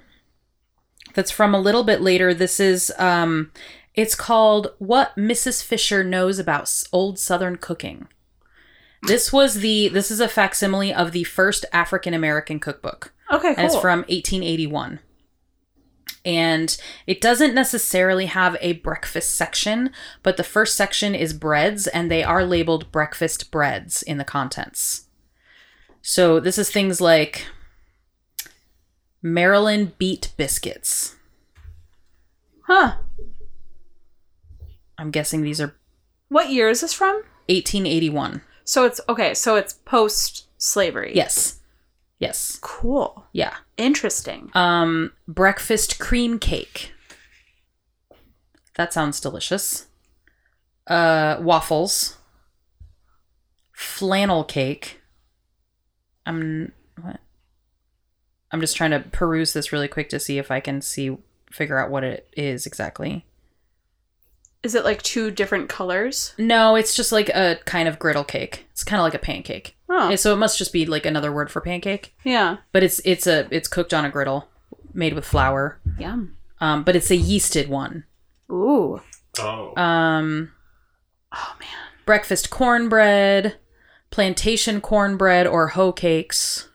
that's from a little bit later. This is um, it's called "What Mrs. Fisher Knows About Old Southern Cooking." This was the this is a facsimile of the first African American cookbook, Okay, cool. and it's from 1881. And it doesn't necessarily have a breakfast section, but the first section is breads, and they are labeled breakfast breads in the contents. So this is things like Maryland beat biscuits. huh. I'm guessing these are What year is this from? 1881. So it's okay, so it's post slavery. Yes. Yes. Cool. Yeah. Interesting. Um breakfast cream cake. That sounds delicious. Uh waffles. Flannel cake. I'm what? I'm just trying to peruse this really quick to see if I can see figure out what it is exactly. Is it like two different colors? No, it's just like a kind of griddle cake. It's kind of like a pancake. Oh. So it must just be like another word for pancake. yeah. But it's it's a it's cooked on a griddle, made with flour. Yum. Um, but it's a yeasted one. Ooh. Oh. Um, Oh man. breakfast cornbread, plantation cornbread or hoe cakes,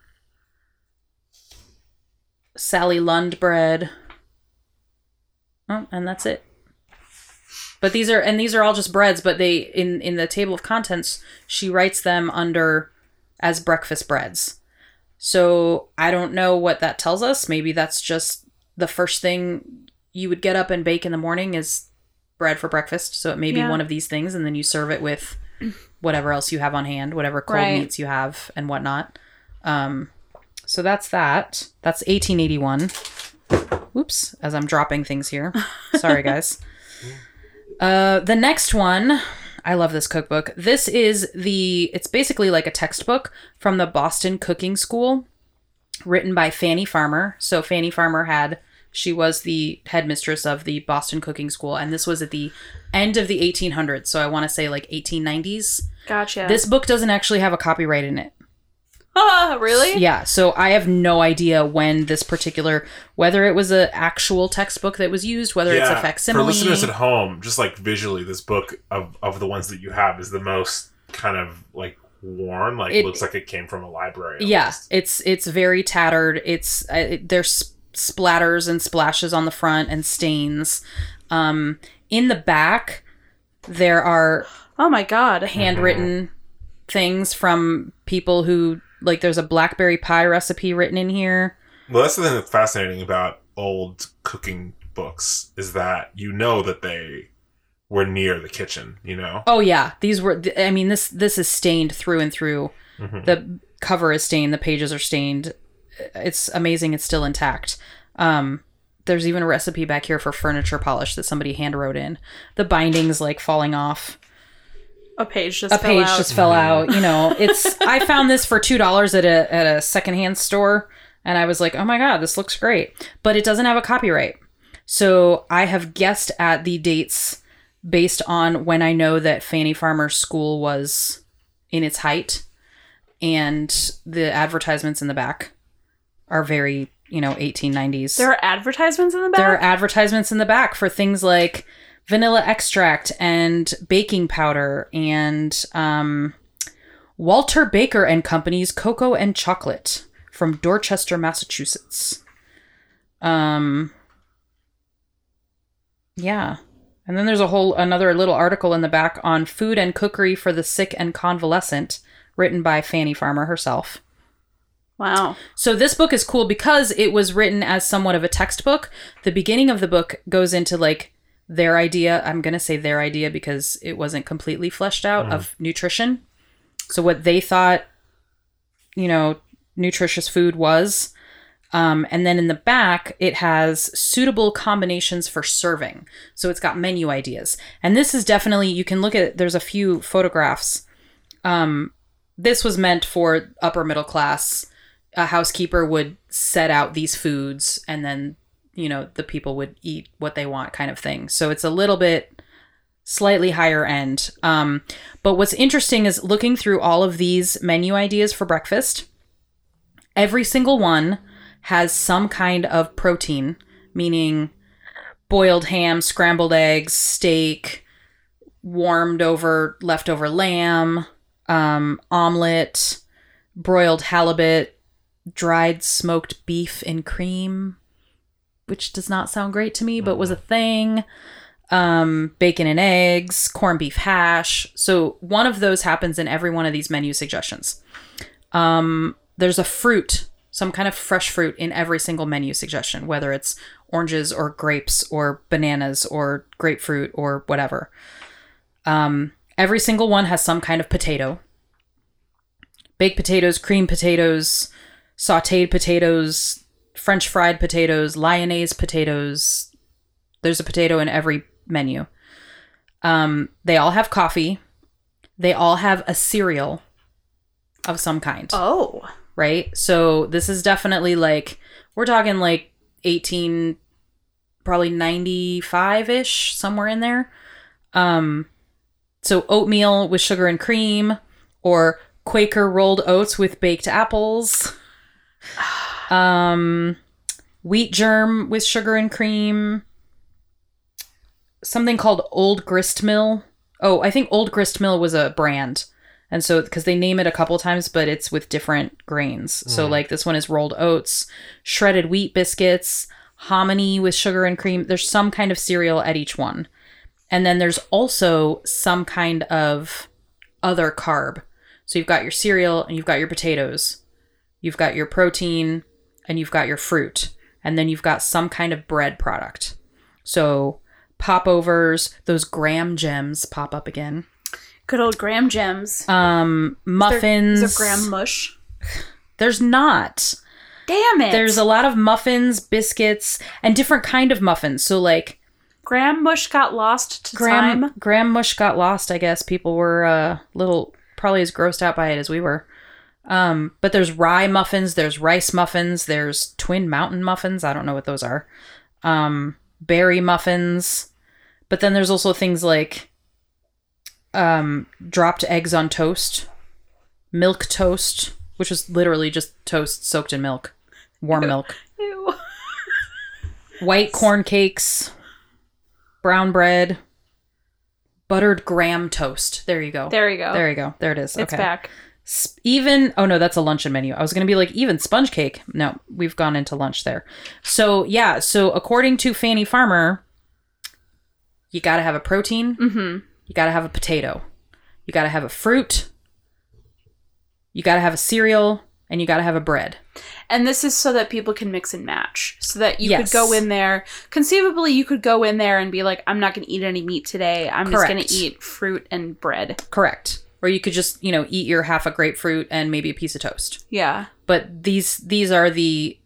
Sally Lunn bread. Oh, and that's it. But these are and these are all just breads, but they in in the table of contents she writes them under as breakfast breads. So I don't know what that tells us. Maybe that's just the first thing you would get up and bake in the morning is bread for breakfast. So it may be Yeah. one of these things, and then you serve it with whatever else you have on hand, whatever cold Right. meats you have, and whatnot. Um, so that's that. That's 1881. Oops, as I'm dropping things here. Sorry, guys. Uh, the next one, I love this cookbook. This is the, it's basically like a textbook from the Boston Cooking School, written by Fannie Farmer. So Fannie Farmer had, she was the headmistress of the Boston Cooking School, and this was at the end of the 1800s. So I want to say like 1890s. Gotcha. This book doesn't actually have a copyright in it. Ah, really? Yeah, so I have no idea when this particular, whether it was an actual textbook that was used, whether it's a facsimile. For listeners at home, just like visually, this book of, of the ones that you have is the most kind of like worn. Like It- looks like it came from a library. yeah, almost. it's it's very tattered. It's uh, it, there's splatters and splashes on the front and stains. Um, in the back, there are Oh my god. handwritten things from people who like. There's a blackberry pie recipe written in here. Well, that's the thing that's fascinating about old cooking books is that you know that they were near the kitchen. You know. Oh yeah, these were. I mean this this is stained through and through. Mhm. The cover is stained. The pages are stained. It's amazing. It's still intact. Um, there's even a recipe back here for furniture polish that somebody hand wrote in. The bindings like falling off. A page just A fell page out. just fell out. You know, it's. I found this for two dollars at a at a secondhand store, and I was like, oh my god, this looks great. But it doesn't have a copyright, so I have guessed at the dates based on when I know that Fannie Farmer's school was in its height, and the advertisements in the back are very you know 1890s. There are advertisements in the back. There are advertisements in the back for things like vanilla extract and baking powder and um, Walter Baker and Company's cocoa and chocolate from Dorchester, Massachusetts. Um, yeah. And then there's a whole another little article in the back on food and cookery for the sick and convalescent, written by Fannie Farmer herself. wow. So this book is cool because it was written as somewhat of a textbook. The beginning of the book goes into like their idea. I'm going to say their idea because it wasn't completely fleshed out of nutrition. So what they thought, you know, nutritious food was. Um, and then in the back, it has suitable combinations for serving. So it's got menu ideas. And this is definitely, you can look at, there's a few photographs. Um, this was meant for upper middle class. A housekeeper would set out these foods and then, you know, the people would eat what they want kind of thing. So it's a little bit slightly higher end. Um, but what's interesting is looking through all of these menu ideas for breakfast, every single one has some kind of protein, meaning boiled ham, scrambled eggs, steak, warmed over leftover lamb, um, omelet, broiled halibut, dried smoked beef in cream, which does not sound great to me, but was a thing. Um, bacon and eggs, corned beef hash. So one of those happens in every one of these menu suggestions. Um, there's a fruit, some kind of fresh fruit in every single menu suggestion, whether it's oranges or grapes or bananas or grapefruit or whatever. Um, every single one has some kind of potato baked potatoes, cream potatoes, sauteed potatoes, French fried potatoes, lyonnaise potatoes. There's a potato in every menu. Um, they all have coffee. They all have a cereal of some kind, Oh. right? So this is definitely like we're talking like 18 probably 95ish somewhere in there. Um so oatmeal with sugar and cream or Quaker rolled oats with baked apples. Um wheat germ with sugar and cream. Something called Old Grist Mill. Oh, I think Old Grist Mill was a brand. And so because they name it a couple times but it's with different grains. So like this one is rolled oats, shredded wheat biscuits, hominy with sugar and cream. There's some kind of cereal at each one. And then there's also some kind of other carb. So you've got your cereal and you've got your potatoes. You've got your protein and you've got your fruit. And then you've got some kind of bread product. So popovers, those graham gems pop up again. Good old graham gems. Um muffins. Is there graham mush? There's not. Damn it. There's a lot of muffins, biscuits, and different kind of muffins. So like graham mush got lost to Graham time. Graham mush got lost. I guess people were uh, little probably as grossed out by it as we were. Um, but there's rye muffins, there's rice muffins, there's twin mountain muffins. I don't know what those are. Um, berry muffins, but then there's also things like um, dropped eggs on toast, milk toast, which is literally just toast soaked in milk, warm milk Ew. white corn cakes, brown bread, buttered graham toast. There you go. There you go. There you go. There it is. It's okay. back. Even oh no, that's a luncheon menu. I was gonna be like even sponge cake. No, we've gone into lunch there. So yeah. So according to Fannie Farmer, you got to have a protein. Mm-hmm. You got to have a potato. You got to have a fruit. You got to have a cereal, and you got to have a bread. And this is so that people can mix and match. So that you Yes. could go in there. Conceivably, you could go in there and be like, I'm not going to eat any meat today. I'm just going to eat fruit and bread. Correct. Or you could just you know eat your half a grapefruit and maybe a piece of toast. Yeah. but these these are the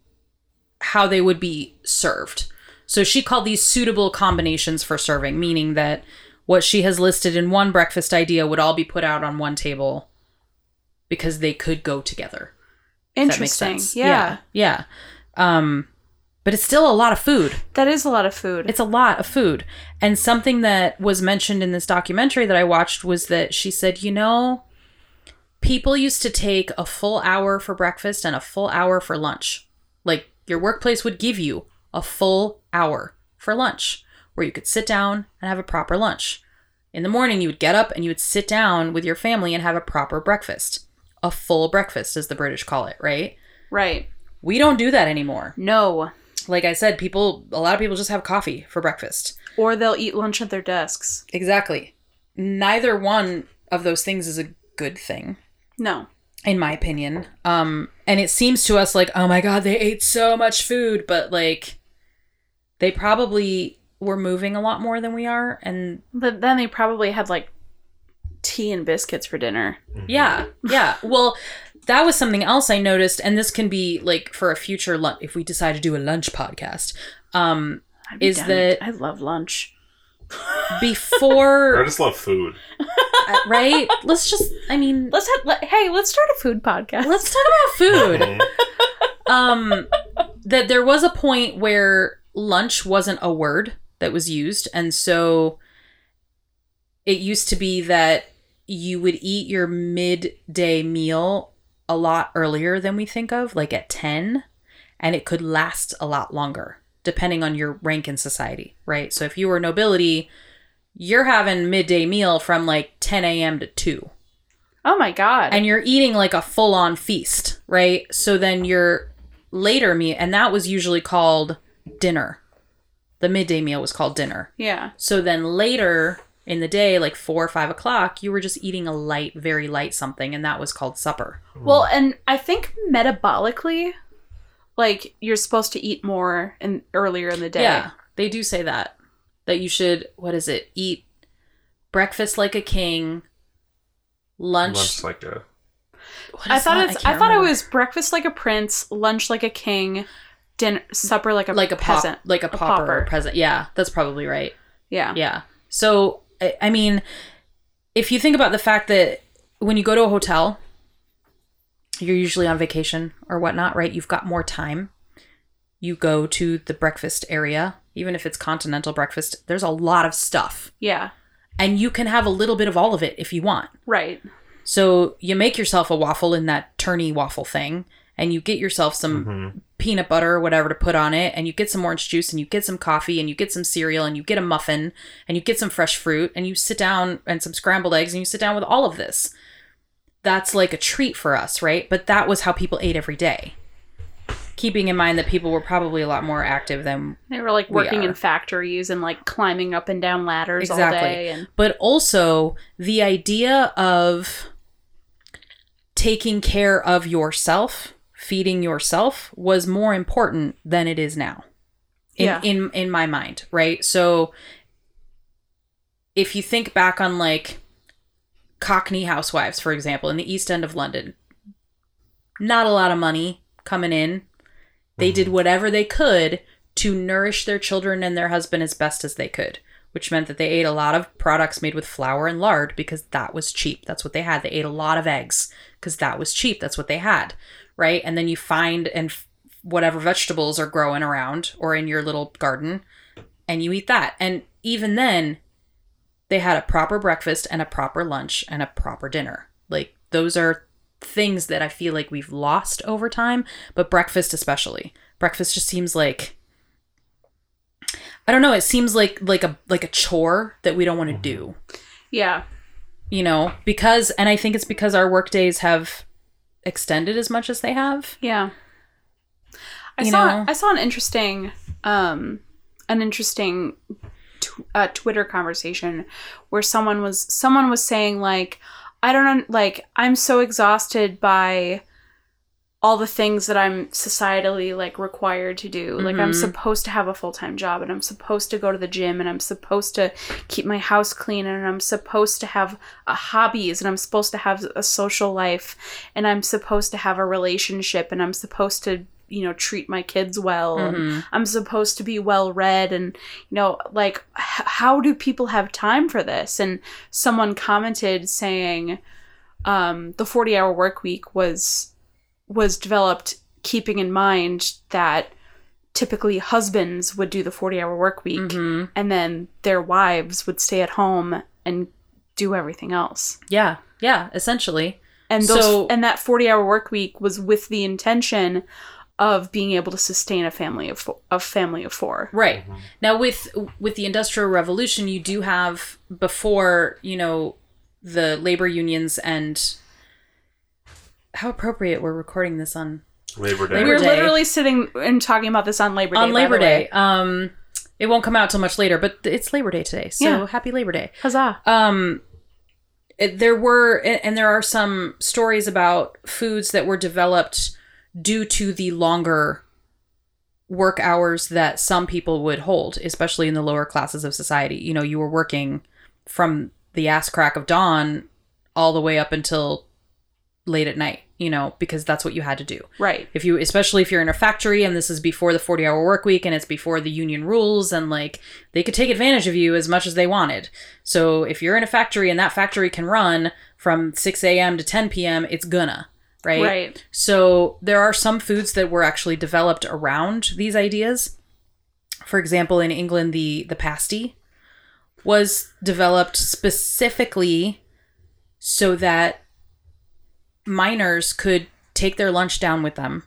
how they would be served. So she called these suitable combinations for serving, meaning that what she has listed in one breakfast idea would all be put out on one table because they could go together. if that makes Interesting. Yeah. yeah. Yeah. Um but it's still a lot of food. That is a lot of food. It's a lot of food. And something that was mentioned in this documentary that I watched was that she said, you know, people used to take a full hour for breakfast and a full hour for lunch. Like your workplace would give you a full hour for lunch where you could sit down and have a proper lunch. In the morning, you would get up and you would sit down with your family and have a proper breakfast. A full breakfast, as the British call it, right? right. We don't do that anymore. No. Like I said, people, a lot of people just have coffee for breakfast. Or they'll eat lunch at their desks. Exactly. Neither one of those things is a good thing, No. in my opinion. Um, and it seems to us like, oh my god, they ate so much food, but like, they probably were moving a lot more than we are, and But then they probably had like tea and biscuits for dinner. yeah, yeah. Well, that was something else I noticed, and this can be like for a future lunch if we decide to do a lunch podcast. Um, is down. that- I love lunch. Before I just love food. uh, right? Let's just. I mean, Let's have, let, hey, let's start a food podcast. let's talk about food. Mhm. um that there was a point where lunch wasn't a word that was used and so it used to be that you would eat your midday meal a lot earlier than we think of like at 10 and it could last a lot longer depending on your rank in society right so if you were nobility you're having midday meal from like 10 a.m to 2 oh my god. and you're eating like a full on feast, right? So then your later meal, and that was usually called dinner. The midday meal was called dinner. yeah. So then later in the day, like four or five o'clock, you were just eating a light, very light something, and that was called supper. Well, and I think metabolically, like you're supposed to eat more and earlier in the day. Yeah, they do say that. That you should, what is it? Eat breakfast like a king, lunch. Lunch like a what I thought that? it's. can't I, thought it was breakfast like a prince, lunch like a king, dinner, supper like a like a pop, peasant. like a, pauper, pauper. or peasant. Yeah, that's probably right. Yeah. Yeah. So, I I mean, if you think about the fact that when you go to a hotel, you're usually on vacation or whatnot, right? You've got more time. You go to the breakfast area, even if it's continental breakfast, there's a lot of stuff. Yeah. And you can have a little bit of all of it if you want. Right. So you make yourself a waffle in that turny waffle thing, and you get yourself some Mhm. peanut butter or whatever to put on it, and you get some orange juice, and you get some coffee, and you get some cereal, and you get a muffin, and you get some fresh fruit, and you sit down and some scrambled eggs, and you sit down with all of this. That's like a treat for us, right? But that was how people ate every day. Keeping in mind that people were probably a lot more active than They were like We working in factories and like climbing up and down ladders all day and but also the idea of taking care of yourself feeding yourself was more important than it is now in Yeah. in in my mind right so if you think back on like cockney housewives for example in the east end of london not a lot of money coming in they did mm-hmm. whatever they could to nourish their children and their husband as best as they could, which meant that they ate a lot of products made with flour and lard because that was cheap. That's what they had. They ate a lot of eggs because that was cheap. That's what they had, right? And then you find and f- whatever vegetables are growing around or in your little garden and you eat that. And even then, they had a proper breakfast and a proper lunch and a proper dinner. Like those are things that I feel like we've lost over time, but breakfast especially. Breakfast just seems like I don't know, it seems like like a like a chore that we don't want to mm-hmm. do. yeah. You know, because and I think it's because our work days have extended as much as they have. Yeah. I You saw know? I saw an interesting um an interesting tw- uh, Twitter conversation where someone was someone was saying like I don't know like I'm so exhausted by all the things that I'm societally like required to do. Like I'm Mhm. supposed to have a full-time job and I'm supposed to go to the gym and I'm supposed to keep my house clean and I'm supposed to have uh, hobbies and I'm supposed to have a social life and I'm supposed to have a relationship and I'm supposed to, you know, treat my kids well and Mhm. I'm supposed to be well read and you know, like h- how do people have time for this? And someone commented saying um the 40-hour work week was was developed keeping in mind that typically husbands would do the 40-hour work week Mhm. and then their wives would stay at home and do everything else. Yeah. Yeah, essentially. And those So- and that 40-hour work week was with the intention of being able to sustain a family of fo- a family of 4. Right. Now with with the industrial revolution you do have before, you know, the labor unions and how appropriate we're recording this on Labor Day. Labor We were Day. literally sitting and talking about this on Labor Day. on by Labor the way. Day. Um it won't come out till much later, but it's Labor Day today. So Yeah. happy Labor Day. Huzzah. Um it- there were and and there are some stories about foods that were developed due to the longer work hours that some people would hold, especially in the lower classes of society. You know, you were working from the ass crack of dawn all the way up until late at night, you know, because that's what you had to do. Right. If you, especially if you're in a factory and this is before the 40 hour work week and it's before the union rules and like they could take advantage of you as much as they wanted. So if you're in a factory and that factory can run from 6 a.m. to 10 p.m., it's gonna, right? Right. So there are some foods that were actually developed around these ideas. For example, in England, the the pasty was developed specifically so that miners could take their lunch down with them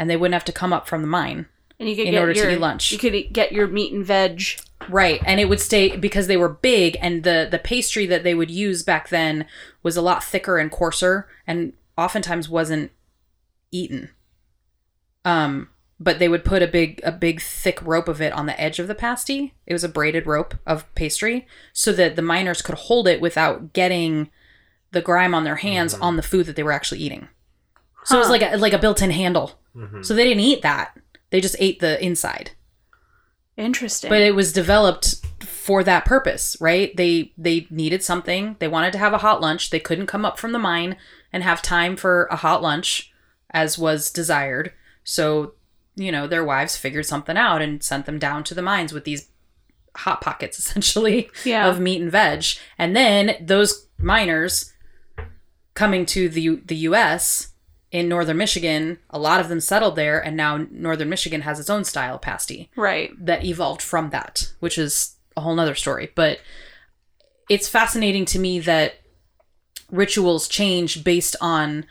and they wouldn't have to come up from the mine. And you could In get order to your eat lunch. You could get your meat and veg. Right, and it would stay because they were big, and the the pastry that they would use back then was a lot thicker and coarser, and oftentimes wasn't eaten. Um, but they would put a big a big thick rope of it on the edge of the pasty. It was a braided rope of pastry, so that the miners could hold it without getting the grime on their hands mm-hmm. on the food that they were actually eating. So it was like a like a built-in handle. Mm-hmm. So they didn't eat that; they just ate the inside. Interesting. but it was developed for that purpose right? They they needed something. They wanted to have a hot lunch. They couldn't come up from the mine and have time for a hot lunch as was desired. So you know their wives figured something out and sent them down to the mines with these hot pockets essentially Yeah. of meat and veg. And then those miners coming to the the US in northern Michigan a lot of them settled there and now northern Michigan has its own style of pasty right. that evolved from that, which is a whole nother story. But it's fascinating to me that rituals change based on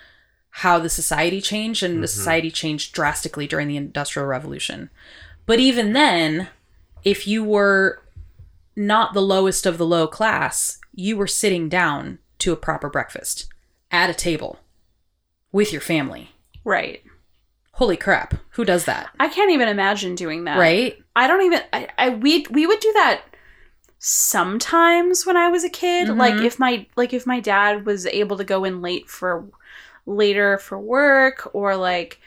how the society changed, and the mm-hmm. society changed drastically during the Industrial Revolution. But even then, if you were not the lowest of the low class, you were sitting down to a proper breakfast at a table with your family. Right. Holy crap, who does that? I can't even imagine doing that. Right? I don't even I, I we we would do that sometimes when I was a kid. Mhm. Like if my like if my dad was able to go in late for later for work or like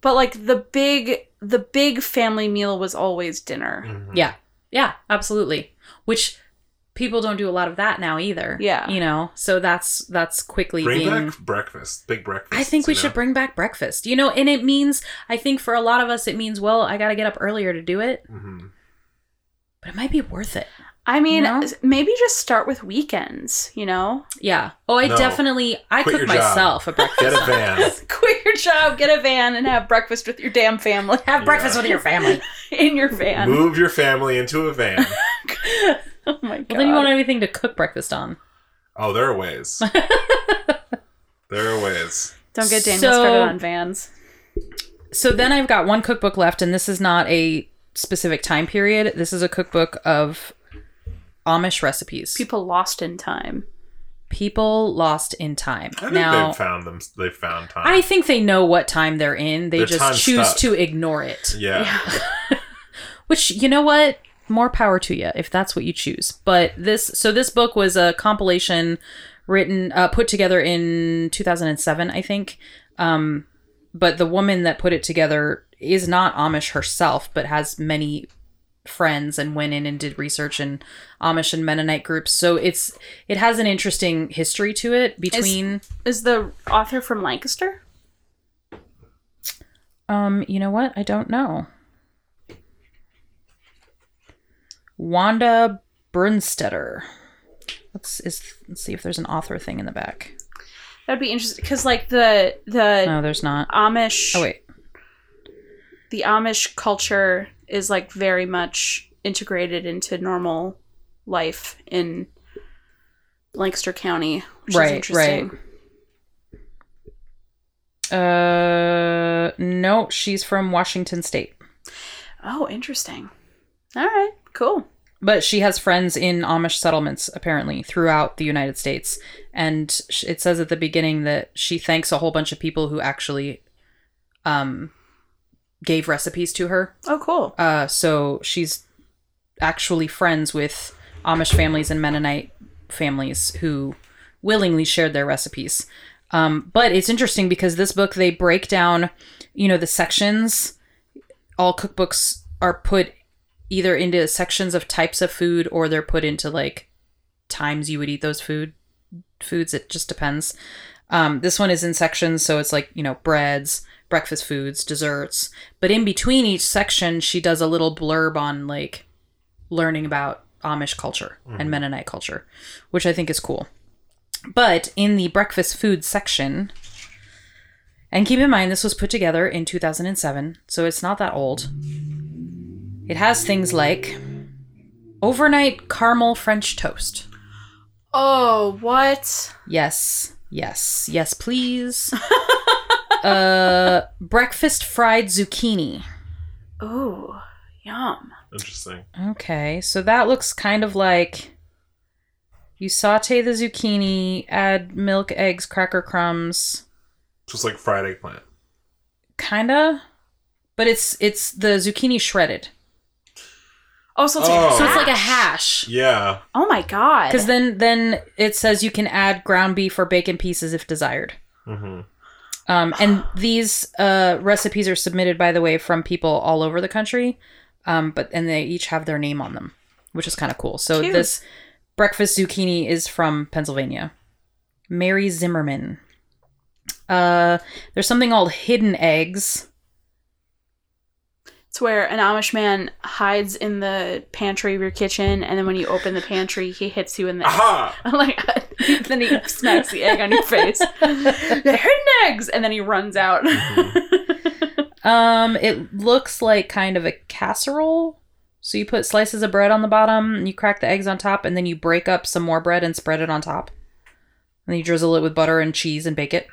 but like the big the big family meal was always dinner. Mhm. Yeah. Yeah, absolutely. Which people don't do a lot of that now either. Yeah. You know, so that's that's quickly Bring being back breakfast, big breakfast. I think we should know? bring back breakfast. You know, and it means I think for a lot of us it means well, I got to get up earlier to do it, Mhm. but it might be worth it. I mean, You know? maybe just start with weekends, you know? Yeah. Oh, I No. definitely I Quit cook myself a breakfast. Get a van. Quit your job, get a van and have breakfast with your damn family. Have breakfast with your family. in your van. Move your family into a van. Oh my god. Well, then you won't have anything to cook breakfast on. Oh, there are ways. there are ways. Don't get Daniel So- started on vans. So then I've got one cookbook left, and this is not a specific time period. This is a cookbook of Amish recipes. People lost in time. People lost in time. I think now, they've found them. They've found time. I think they know what time they're in. They They're just choose stuck. to ignore it. yeah. Which you know what? More power to you if that's what you choose. But this, so this book was a compilation written, uh, put together in 2007, I think. Um, but the woman that put it together is not Amish herself, but has many friends and went in and did research in Amish and Mennonite groups. So it's it has an interesting history to it between. Is the author from Lancaster? Um, you know what? I don't know. Wanda Brunstetter. Let's is let's see if there's an author thing in the back. That'd be interesting because, like the the No, there's not. Amish, Oh wait. the Amish culture is like very much integrated into normal life in Lancaster County, which Right, is interesting. Uh no, she's from Washington state. Oh, interesting. All right, cool. But she has friends in Amish settlements apparently throughout the United States. And it says at the beginning that she thanks a whole bunch of people who actually um gave recipes to her. Oh, cool. Uh, so she's actually friends with Amish families and Mennonite families who willingly shared their recipes. Um, but it's interesting because this book they break down, you know, the sections. All cookbooks are put either into sections of types of food or they're put into like times you would eat those food foods. It just depends. Um, this one is in sections, so it's like, you know, breads, breakfast foods, desserts. But in between each section, she does a little blurb on like learning about Amish culture and Mennonite culture, which I think is cool. But in the breakfast food section, and keep in mind this was put together in 2007, so it's not that old. It has things like overnight caramel French toast. Oh, what? Yes, yes, yes, please. uh, breakfast fried zucchini. Oh, yum. Interesting. Okay, so that looks kind of like you saute the zucchini, add milk, eggs, cracker crumbs, Just like fried eggplant. kinda, but it's it's the zucchini shredded, Oh, so it's, Oh. like, so it's like a hash. hash. Yeah. Oh my god. Because then then it says you can add ground beef or bacon pieces if desired. hmm Um, and these uh, recipes are submitted, by the way, from people all over the country. Um, but and they each have their name on them, which is kind of cool. So Cute. this breakfast zucchini is from Pennsylvania. Mary Zimmerman. Uh, there's something called hidden eggs. It's where an Amish man hides in the pantry of your kitchen, and then when you open the pantry, he hits you in the Aha! like. then he smacks the egg on your face. the hidden eggs, and then he runs out. Um, it looks like kind of a casserole. So you put slices of bread on the bottom, and you crack the eggs on top, and then you break up some more bread and spread it on top. And then you drizzle it with butter and cheese and bake it.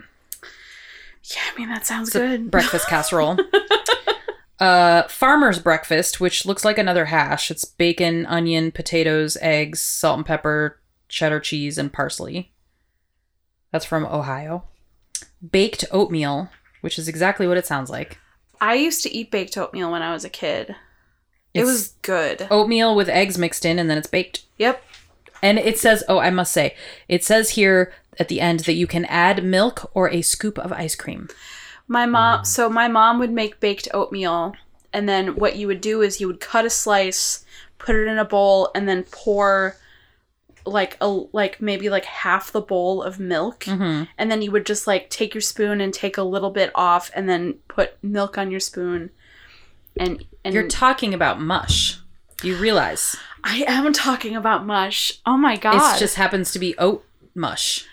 yeah, I mean that sounds It's good. breakfast casserole. uh, farmer's breakfast, which looks like another hash. It's bacon, onion, potatoes, eggs, salt and pepper, cheddar cheese, and parsley. That's from Ohio. Baked oatmeal, which is exactly what it sounds like. I used to eat baked oatmeal when I was a kid. it was good. oatmeal with eggs mixed in, and then it's baked. Yep. And it says, oh, I must say, it says here at the end that you can add milk or a scoop of ice cream. My mom, so my mom would make baked oatmeal, and then what you would do is you would cut a slice, put it in a bowl, and then pour like a like maybe like half the bowl of milk, Mm-hmm. and then you would just like take your spoon and take a little bit off, and then put milk on your spoon, and and You're talking about mush. You realize I am talking about mush. Oh my god! it just happens to be oat mush.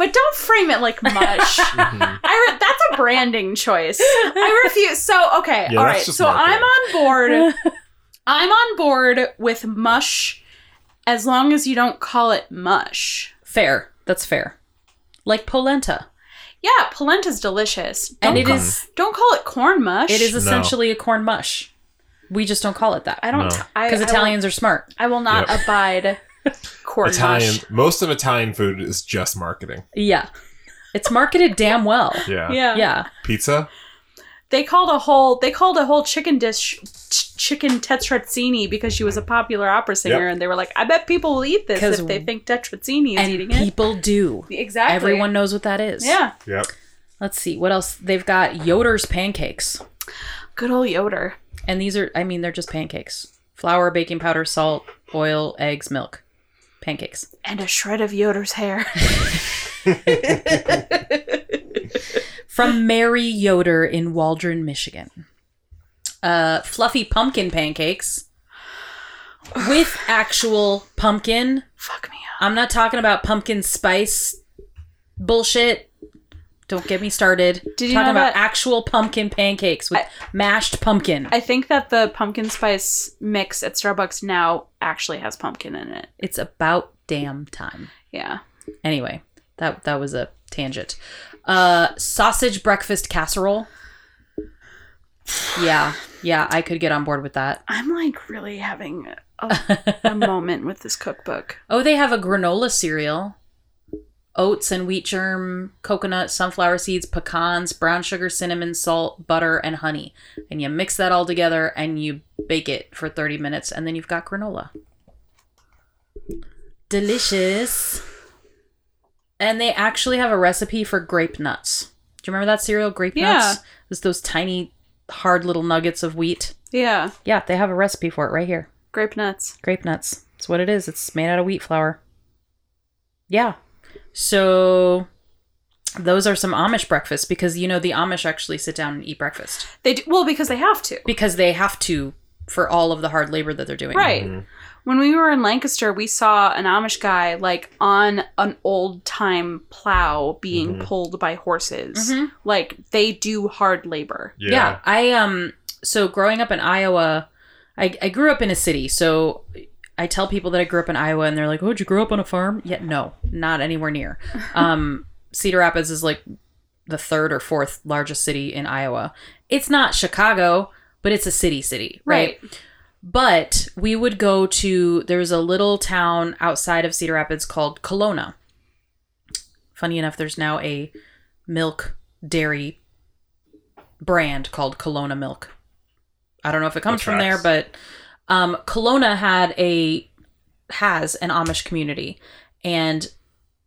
But don't frame it like mush. Mm-hmm. I re- that's a branding choice. I refuse. So okay, Yeah, all that's right. just So marketing. I'm on board. I'm on board with mush, as long as you don't call it mush. Fair. That's fair. Like polenta. Yeah, polenta's delicious. Don't And it call, is Don't call it corn mush. it is No. essentially a corn mush. We just don't call it that. I don't. No. I- Because I will- Italians are smart. I will not Yep. abide corn Italian. mush. Most of Italian food is just marketing. Yeah. It's marketed damn well. Yeah. Yeah. Yeah. Pizza. They called a whole. They called a whole chicken dish ch- chicken tetrazzini because she was a popular opera singer, Yep. and they were like, "I bet people will eat this if they think tetrazzini is And eating it." people do. Exactly. Everyone knows what that is. Yeah. Yep. Let's see. What else? They've got Yoder's pancakes. Good old Yoder. And these are, I mean, they're just pancakes flour, baking powder, salt, oil, eggs, milk. Pancakes. And a shred of Yoder's hair. From Mary Yoder in Waldron, Michigan. Uh, fluffy pumpkin pancakes with actual pumpkin. Fuck me up. I'm not talking about pumpkin spice bullshit. Don't get me started. Did you talking know about that- actual pumpkin pancakes with I- mashed pumpkin? I think that the pumpkin spice mix at Starbucks now actually has pumpkin in it. it's about damn time. Yeah. Anyway, that that was a tangent. Uh sausage breakfast casserole. Yeah, yeah, I could get on board with that. I'm like really having a, a moment with this cookbook. Oh, they have a granola cereal. Oats and wheat germ, coconut, sunflower seeds, pecans, brown sugar, cinnamon, salt, butter, and honey. And you mix that all together and you bake it for 30 minutes, and then you've got granola. Delicious. And they actually have a recipe for grape nuts. Do you remember that cereal, grape Yeah. nuts? It's those tiny, hard little nuggets of wheat. Yeah. Yeah, they have a recipe for it right here. Grape nuts. Grape nuts. That's what it is. It's made out of wheat flour. Yeah. So those are some Amish breakfasts because you know the Amish actually sit down and eat breakfast They do, well because they have to. because they have to for all of the hard labor that they're doing. Right. Mm-hmm. When we were in Lancaster, we saw an Amish guy like on an old time plow being Mhm. pulled by horses. Mhm. Like they do hard labor. Yeah. Yeah. I um so growing up in Iowa, I, I grew up in a city, so I tell people that I grew up in Iowa and they're like, Oh, did you grow up on a farm? Yeah, no, not anywhere near. Um Cedar Rapids is like the third or fourth largest city in Iowa. It's not Chicago, but it's a city city, right? But we would go to there's a little town outside of Cedar Rapids called Kalona. Funny enough, there's now a milk dairy brand called Kalona Milk. I don't know if it comes from there, but um, Kalona had a has an Amish community, and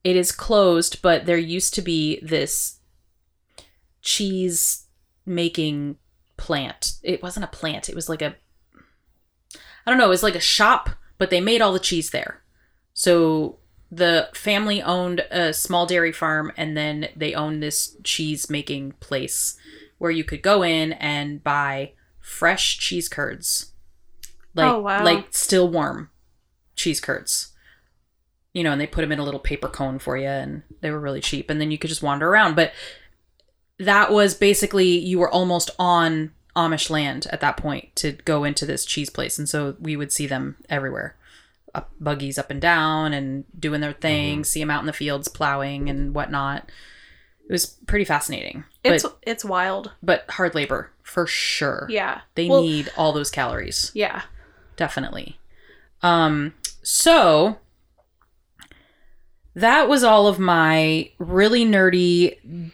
it is closed. But there used to be this cheese making plant. It wasn't a plant. It was like a I don't know. It was like a shop, but they made all the cheese there. So the family owned a small dairy farm, and then they owned this cheese making place where you could go in and buy fresh cheese curds, like Oh, wow. like still warm cheese curds. You know, and they put them in a little paper cone for you, and they were really cheap. And then you could just wander around. But that was basically you were almost on Amish land at that point to go into this cheese place, and so we would see them everywhere, up buggies up and down and doing their mm-hmm. thing. See them out in the fields plowing and whatnot. It was pretty fascinating, It's but it's wild. but hard labor for sure. Yeah. they Well, need all those calories Yeah. Definitely. Um, so that was all of my really nerdy,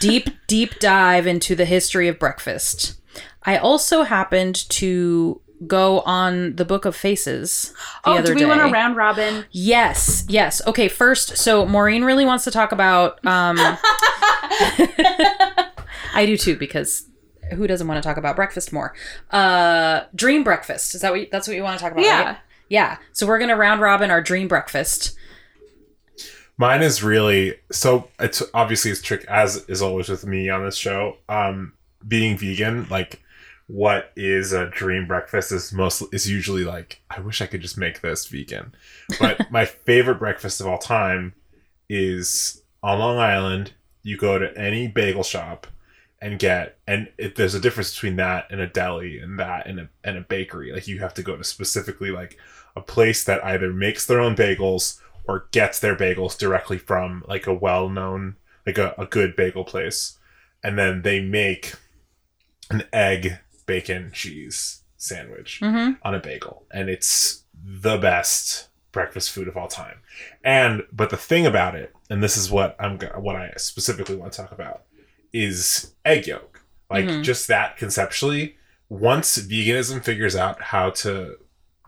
deep, deep dive into the history of breakfast. I also happened to go on the Book of Faces the oh, do we day. want a round robin? Yes, yes. Okay, first, so Maureen really wants to talk about. Um, I do too because who doesn't want to talk about breakfast more? Uh, dream breakfast is that what you, that's what you want to talk about? Yeah. right? yeah. So we're gonna round robin our dream breakfast. Mine is really so. It's obviously it's trick as is always with me on this show. Um, being vegan, like what is a dream breakfast is most is usually like I wish I could just make this vegan. But my favorite breakfast of all time is on Long Island. You go to any bagel shop and get and it, there's a difference between that and a deli and that and a and a bakery. Like you have to go to specifically like a place that either makes their own bagels or gets their bagels directly from like a well-known like a, a good bagel place and then they make an egg bacon cheese sandwich Mm-hmm. on a bagel and it's the best breakfast food of all time and but the thing about it and this is what i'm what i specifically want to talk about is egg yolk like Mhm. just that conceptually once veganism figures out how to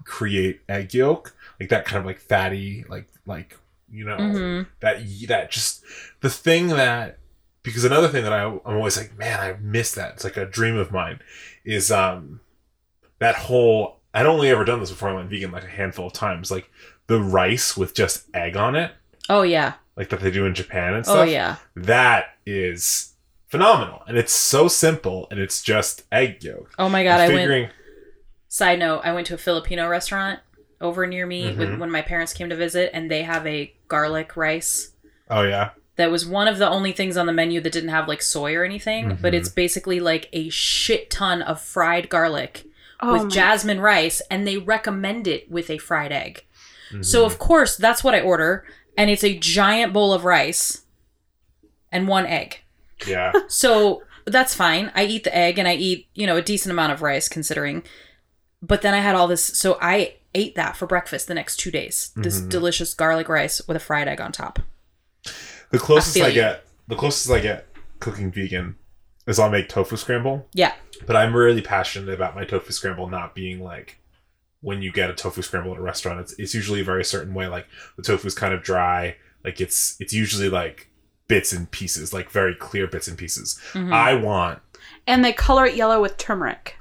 create egg yolk like that kind of like fatty like like you know Mm-hmm. that that just the thing that because another thing that I, I'm always like man I miss that it's like a dream of mine is um that whole I'd only ever done this before I went vegan like a handful of times like the rice with just egg on it Oh yeah. like that they do in Japan and stuff Oh yeah. that is phenomenal and it's so simple and it's just egg yolk Oh my god. I'm I went. Side note: I went to a Filipino restaurant over near me with, Mhm. when my parents came to visit, and they have a garlic rice. oh yeah that was one of the only things on the menu that didn't have like soy or anything, but Mhm. it's basically like a shit ton of fried garlic Oh with my- jasmine rice, and they recommend it with a fried egg. Mm-hmm. So of course that's what I order, and it's a giant bowl of rice and one egg. Yeah So that's fine. I eat the egg and I eat, you know, a decent amount of rice considering. But then I had all this so I ate that for breakfast the next 2 days. This Mhm. delicious garlic rice with a fried egg on top. the closest feel I, get the closest I get cooking vegan is I'll make tofu scramble Yeah. but I'm really passionate about my tofu scramble not being like when you get a tofu scramble at a restaurant, it's it's usually a very certain way. Like the tofu is kind of dry. Like it's it's usually like bits and pieces, like very clear bits and pieces. Mhm. I want and they color it yellow with turmeric.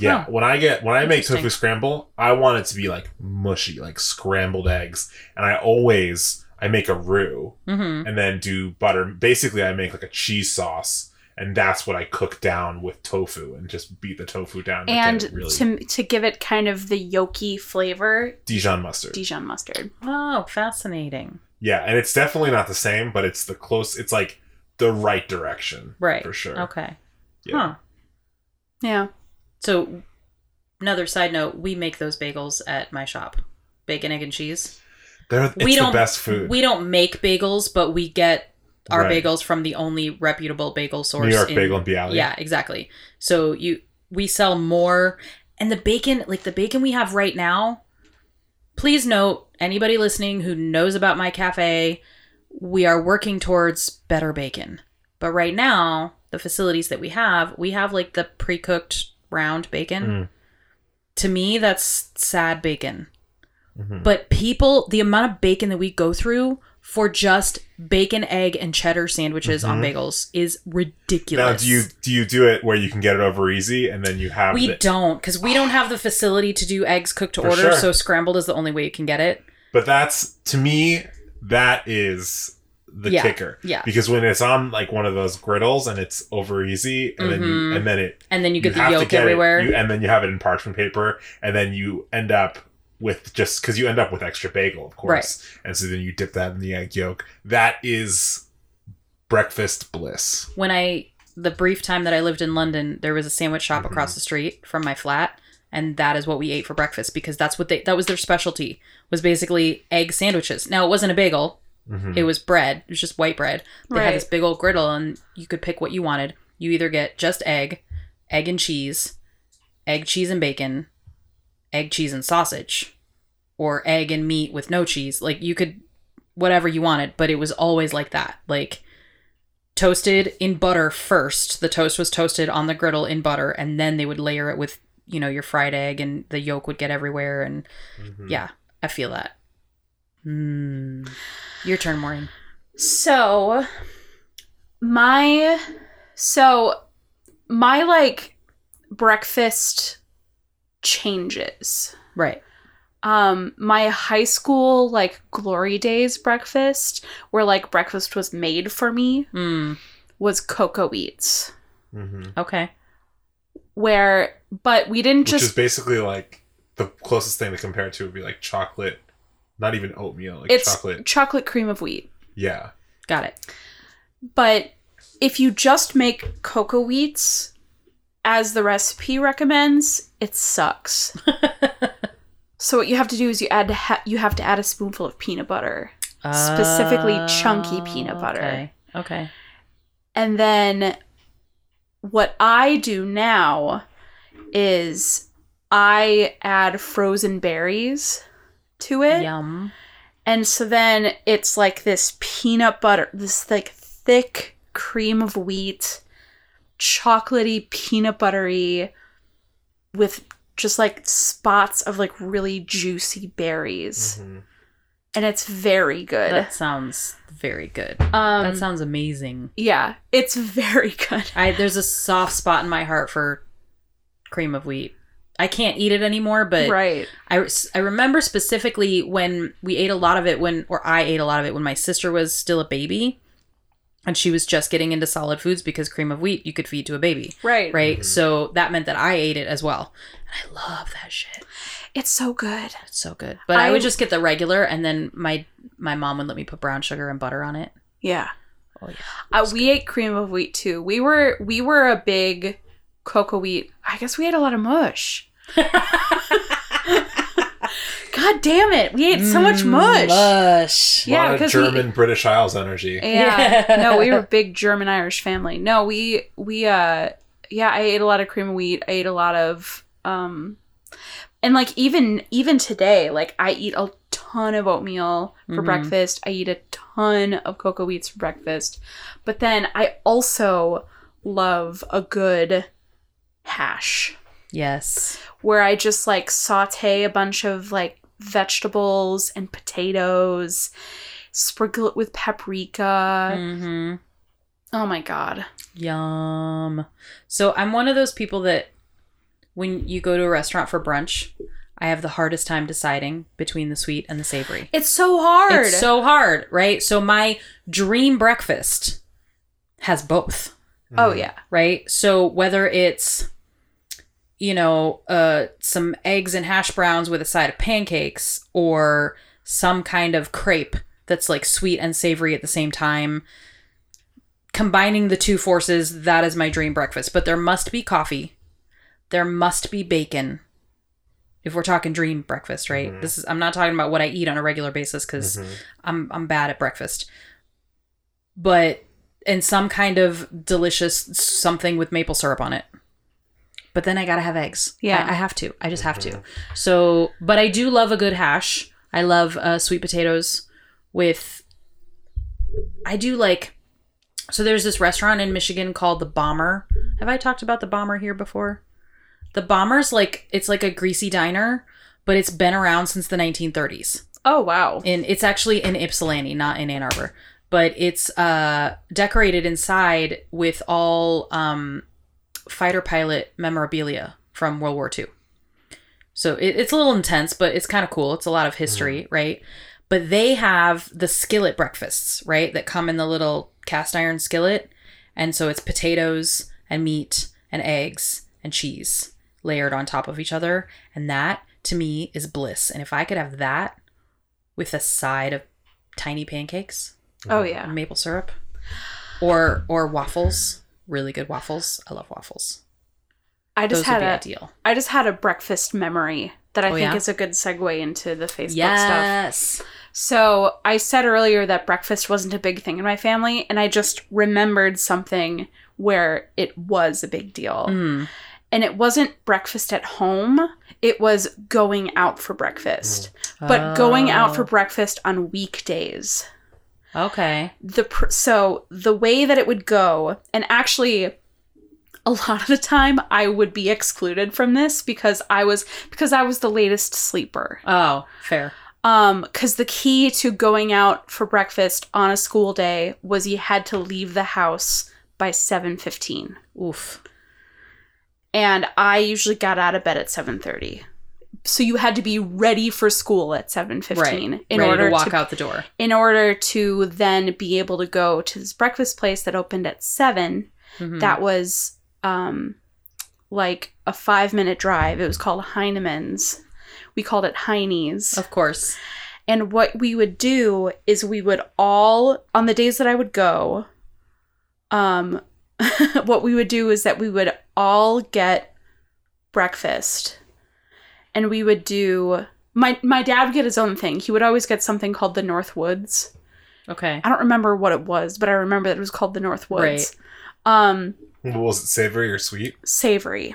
yeah, when I get when I make tofu scramble, I want it to be like mushy, like scrambled eggs. And I always I make a roux Mm-hmm. and then do butter. Basically, I make like a cheese sauce, and that's what I cook down with tofu and just beat the tofu down and really to to give it kind of the yolky flavor, Dijon mustard. Dijon mustard. Oh, fascinating. Yeah, and it's definitely not the same, but it's the close. It's like the right direction, Right. For sure. Okay. Yeah. Huh. Yeah. So, another side note: we make those bagels at my shop, bacon, egg, and cheese. They're, it's we the don't best food. We don't make bagels, but we get our Right. bagels from the only reputable bagel source. New York in- Bagel and Bialy. Yeah, exactly. So you we sell more and the bacon like the bacon we have right now. Please note anybody listening who knows about my cafe, we are working towards better bacon. But right now, the facilities that we have, we have like the pre-cooked round bacon. Mm. To me, that's sad bacon. Mhm. But people, the amount of bacon that we go through for just bacon, egg, and cheddar sandwiches on bagels is ridiculous. Mm-hmm. Now, do you do you do it where you can get it over easy, and then you have We the, don't, because we don't have the facility to do eggs cooked to For order. sure. So scrambled is the only way you can get it. But that's to me, that is the Yeah, kicker. yeah. Because when it's on like one of those griddles and it's over easy, and then you Mhm. and then it And then you get the yolk get it, everywhere. you- and then you have it in parchment paper, and then you end up with just because you end up with extra bagel, of course, and so then you dip that in the egg yolk. That is breakfast bliss. when I the brief time that I lived in London, there was a sandwich shop Mm-hmm. across the street from my flat, and that is what we ate for breakfast because that's what they that was their specialty was basically egg sandwiches. Now it wasn't a bagel; Mhm. it was bread. It was just white bread. They Right. had this big old griddle, and you could pick what you wanted. You either get just egg, egg and cheese, egg, cheese and bacon, egg, cheese and sausage, or egg and meat with no cheese. Like you could whatever you wanted, but it was always like that. Like toasted in butter first. The toast was toasted on the griddle in butter, and then they would layer it with, you know, your fried egg, and the yolk would get everywhere. And Mhm. yeah, I feel that. Mm. Your turn, Maureen. So my so my like breakfast changes. Right. Um my high school like glory days breakfast where like breakfast was made for me Mm. was cocoa wheats. Mhm. Okay. Where but we didn't Which just is basically like the closest thing to compare it to would be like chocolate, not even oatmeal, like it's chocolate. chocolate cream of wheat. Yeah. Got it. But if you just make cocoa wheats as the recipe recommends, it sucks. so what you have to do is you add ha- you have to add a spoonful of peanut butter, Specifically oh, chunky peanut butter. Okay. Okay. and then what I do now is I add frozen berries to it. Yum. And so then it's like this peanut butter, this like thick cream of wheat, chocolatey, peanut buttery, with just like spots of like really juicy berries. Mhm. And it's very good. That sounds very good. um, that sounds amazing. yeah, it's very good. I there's a soft spot in my heart for cream of wheat. I can't eat it anymore, but right. I, I remember specifically when we ate a lot of it when or I ate a lot of it when my sister was still a baby and she was just getting into solid foods because cream of wheat you could feed to a baby, Right. right? So that meant that I ate it as well. And I love that shit. It's so good. It's so good. But I, I- would just get the regular and then my my mom would let me put brown sugar and butter on it. Yeah. Oh yeah. Uh, we ate cream of wheat too. We were we were a big cocoa wheat. I guess we ate a lot of mush. God damn it! We ate so much mush. Mush. A Yeah, lot of 'cause we- German British Isles energy. Yeah. Yeah. no, we were a big German Irish family. No, we we uh yeah, I ate a lot of cream of wheat. I ate a lot of um and like even even today, like I eat a ton of oatmeal for Mhm. breakfast. I eat a ton of cocoa wheats for breakfast. But then I also love a good hash Yes. where I just like saute a bunch of like vegetables and potatoes, sprinkle it with paprika. Mm-hmm. Oh my god. Yum. So I'm one of those people that when you go to a restaurant for brunch, I have the hardest time deciding between the sweet and the savory. It's so hard. It's so hard, right? So my dream breakfast has both, oh yeah. right? So whether it's you know, uh some eggs and hash browns with a side of pancakes or some kind of crepe that's like sweet and savory at the same time, combining the two forces, that is my dream breakfast. But there must be coffee. There must be bacon. If we're talking dream breakfast, right? This is I'm not talking about what I eat on a regular basis cuz Mhm. I'm I'm bad at breakfast. But and some kind of delicious something with maple syrup on it. But then I gotta have eggs. Yeah. I, I have to. I just have to. So, but I do love a good hash. I love uh, sweet potatoes with. I do like. So there's this restaurant in Michigan called the Bomber. Have I talked about the Bomber here before? The Bomber's like it's like a greasy diner, but it's been around since the 1930s Oh wow. And it's actually in Ypsilanti, not in Ann Arbor, but it's uh decorated inside with all um fighter pilot memorabilia from World War II. So it, it's a little intense, but it's kind of cool. It's a lot of history, mm-hmm. right? But they have the skillet breakfasts, right? That come in the little cast iron skillet. And so it's potatoes and meat and eggs and cheese layered on top of each other. And that to me is bliss. And if I could have that with a side of tiny pancakes Oh yeah. maple syrup or or waffles, really good waffles. I love waffles. I Those just would had be a ideal. I just had a breakfast memory that I Oh, think yeah? is a good segue into the Facebook stuff. Yes. So I said earlier that breakfast wasn't a big thing in my family, and I just remembered something where it was a big deal. Mm. And it wasn't breakfast at home, it was going out for breakfast. But going out for Oh. breakfast on weekdays. Okay. The pr- so the way that it would go, and actually a lot of the time I would be excluded from this because I was because I was the latest sleeper. Oh, fair. Um, because the key to going out for breakfast on a school day was you had to leave the house by seven fifteen, Oof. and I usually got out of bed at seven thirty. So you had to be ready for school at seven fifteen Right. in Ready order to walk to out the door. in order to then be able to go to this breakfast place that opened at 7 Mhm. That was um like a five minute drive. It was called Heinemann's. We called it Heine's. Of course. And what we would do is we would all on the days that I would go, um what we would do is that we would all get breakfast. And we would do my my dad would get his own thing. He would always get something called the North Woods. Okay. I don't remember what it was, but I remember that it was called the North Woods. Right. Um What was it savory or sweet? savory.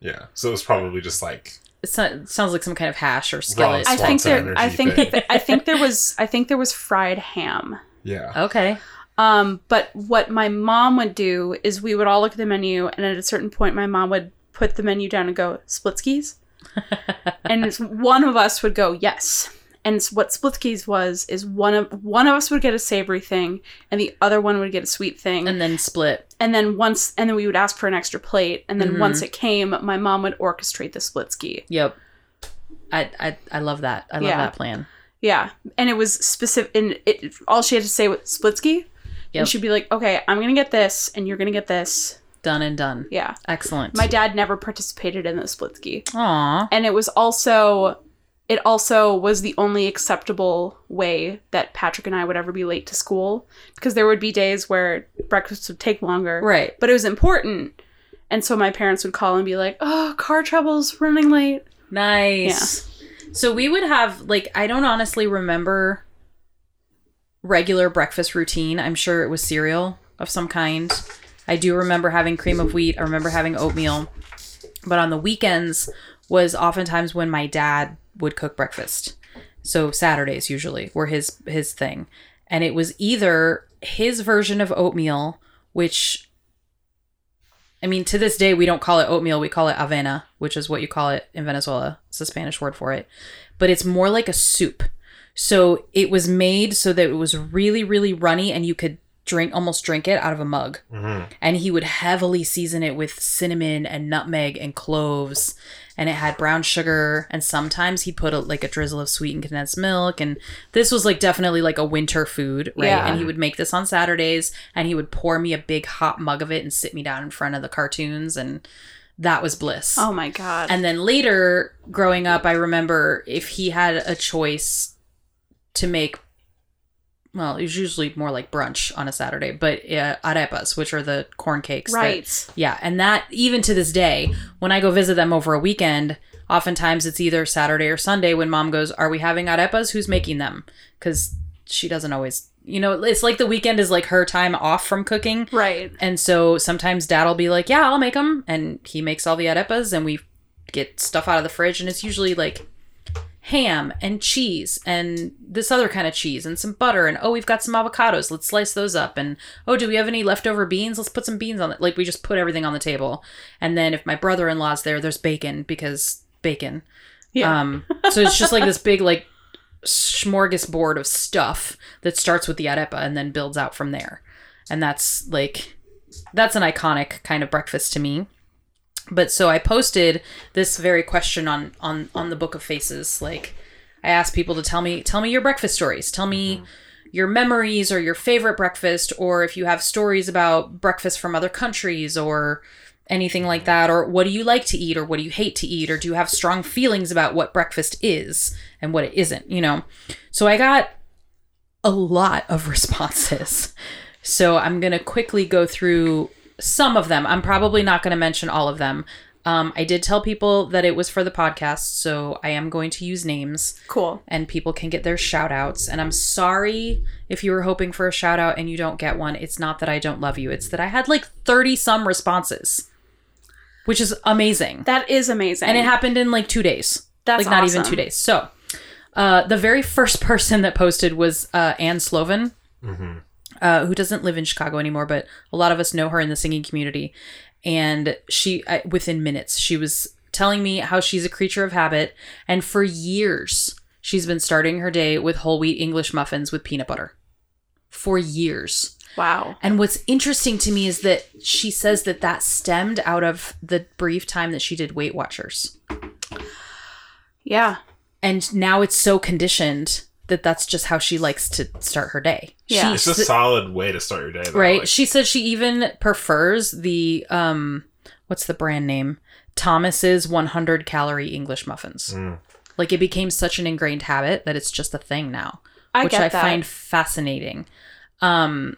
Yeah. So it was probably just like It sounds like some kind of hash or skillet. I think there I think thing. that, I think there was I think there was fried ham. yeah. Okay. Um, but what my mom would do is we would all look at the menu, and at a certain point, my mom would put the menu down and go Splitskis, and it's- one of us would go yes. And what Splitskis was is one of one of us would get a savory thing, and the other one would get a sweet thing, And then split. and then once and then we would ask for an extra plate, and then Mhm. once it came, my mom would orchestrate the Splitski. Yep. I I, I love that. I love Yeah. that plan. Yeah, and it was specific. And it all she had to say was Splitski, Yep. and she'd be like, "Okay, I'm gonna get this, and you're gonna get this." Done and done. Yeah. Excellent. My dad never participated in the Splitski. Aw. And it was also it also was the only acceptable way that Patrick and I would ever be late to school because there would be days where breakfast would take longer. Right. But it was important. And so my parents would call and be like, "Oh, car troubles, running late." Nice. Yeah. So we would have like I don't honestly remember regular breakfast routine. I'm sure it was cereal of some kind. I do remember having cream of wheat. I remember having oatmeal. But on the weekends was oftentimes when my dad would cook breakfast. So Saturdays usually were his his thing. And it was either his version of oatmeal, which I mean, to this day, we don't call it oatmeal. We call it avena, which is what you call it in Venezuela. It's a Spanish word for it. But it's more like a soup. So it was made so that it was really, really runny and you could drink almost drink it out of a mug. Mhm. and he would heavily season it with cinnamon and nutmeg and cloves. And it had brown sugar. And sometimes he put a, like a drizzle of sweetened condensed milk. And this was like definitely like a winter food right? Yeah. and he would make this on saturdays. And he would pour me a big hot mug of it and sit me down in front of the cartoons. And that was bliss. Oh my god. and then later, growing up, I remember if he had a choice to make, well, it was usually more like brunch on a Saturday, but uh, arepas, which are the corn cakes. that- right. yeah. And that, even to this day, when I go visit them over a weekend, oftentimes it's either Saturday or Sunday when mom goes, Are we having arepas? Who's making them? Because she doesn't always, you know, it's like the weekend is like her time off from cooking. Right. And so sometimes dad will be like, yeah, I'll make them. And he makes all the arepas and we get stuff out of the fridge. And it's usually like ham and cheese and this other kind of cheese and some butter. And oh, we've got some avocados. Let's slice those up. And oh, do we have any leftover beans? Let's put some beans on it. Like we just put everything on the table. And then if my brother in law's there, there's bacon because bacon. Yeah. Um, so it's just like this big, like, smorgasbord of stuff that starts with the arepa and then builds out from there. And that's like that's an iconic kind of breakfast to me. But so I posted this very question on on on the Book of Faces. Like I asked people to tell me tell me your breakfast stories. Tell me mm-hmm. your memories or your favorite breakfast or if you have stories about breakfast from other countries or anything like mm-hmm. that or what do you like to eat or what do you hate to eat or do you have strong feelings about what breakfast is and what it isn't, you know. So I got a lot of responses. So I'm going to quickly go through some of them. I'm probably not going to mention all of them. Um, I did tell people that it was for the podcast, so I am going to use names Cool. and people can get their shout outs. And I'm sorry if you were hoping for a shout out and you don't get one. It's not that I don't love you, it's that I had like 30 some responses, which is amazing. That is amazing. And it happened in like two days. That's like not even two days. So uh, the very first person that posted was uh, Anne Sloven uh, who doesn't live in Chicago anymore, but a lot of us know her in the singing community. And she, I, within minutes, she was telling me how she's a creature of habit. And for years, she's been starting her day with whole wheat English muffins with peanut butter. For years. Wow. And what's interesting to me is that she says that that stemmed out of the brief time that she did Weight Watchers. Yeah. And now it's so conditioned that that's just how she likes to start her day. Yeah. She It's a solid way to start your day. Though. right Like, she said she even prefers the um what's the brand name thomas's 100 calorie english muffins Mm. like it became such an ingrained habit that it's just a thing now I which get i that. find fascinating um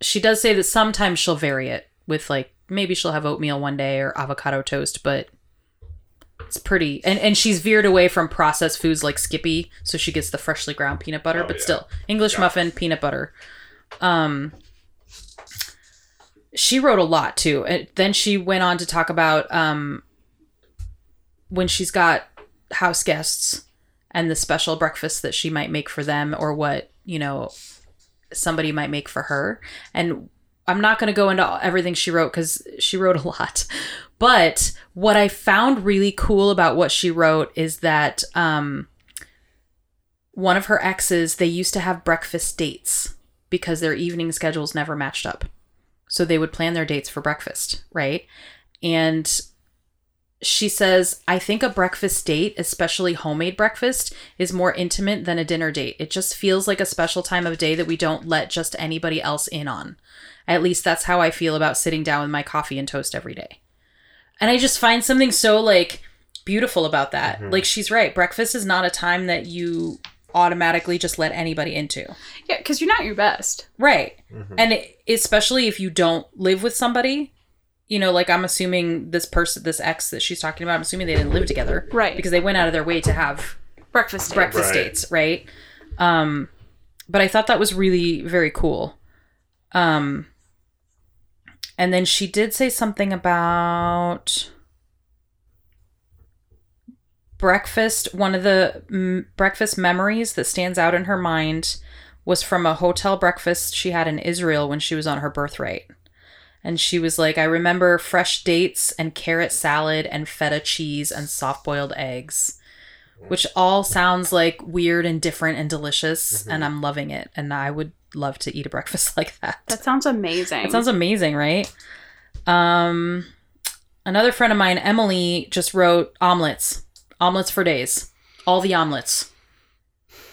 she does say that sometimes she'll vary it with like maybe she'll have oatmeal one day or avocado toast but it's pretty and, and she's veered away from processed foods like skippy so she gets the freshly ground peanut butter Oh, but yeah. still english Yeah. muffin peanut butter um she wrote a lot too and then she went on to talk about um when she's got house guests and the special breakfast that she might make for them or what you know somebody might make for her and i'm not going to go into everything she wrote because she wrote a lot but what i found really cool about what she wrote is that um one of her exes they used to have breakfast dates because their evening schedules never matched up so they would plan their dates for breakfast right and she says, I think a breakfast date, especially homemade breakfast, is more intimate than a dinner date. It just feels like a special time of day that we don't let just anybody else in on. At least that's how I feel about sitting down with my coffee and toast every day. And I just find something so like beautiful about that. Like she's right. Breakfast is not a time that you automatically just let anybody into. Yeah, because you're not your best. Right. And it, especially if you don't live with somebody, you know, like I'm assuming this person, this ex that she's talking about, I'm assuming they didn't live together. Right. Because they went out of their way to have Breakfast day. breakfast Right. dates, right? Um, but I thought that was really very cool. Um, and then she did say something about breakfast. One of the mm, breakfast memories that stands out in her mind was from a hotel breakfast she had in Israel when she was on her birthright. And she was like, I remember fresh dates and carrot salad and feta cheese and soft boiled eggs which all sounds like weird and different and delicious and i'm loving it and i would love to eat a breakfast like that. That sounds amazing. It sounds amazing, right? Um, another friend of mine, Emily, just wrote omelets, omelets for days, all the omelets,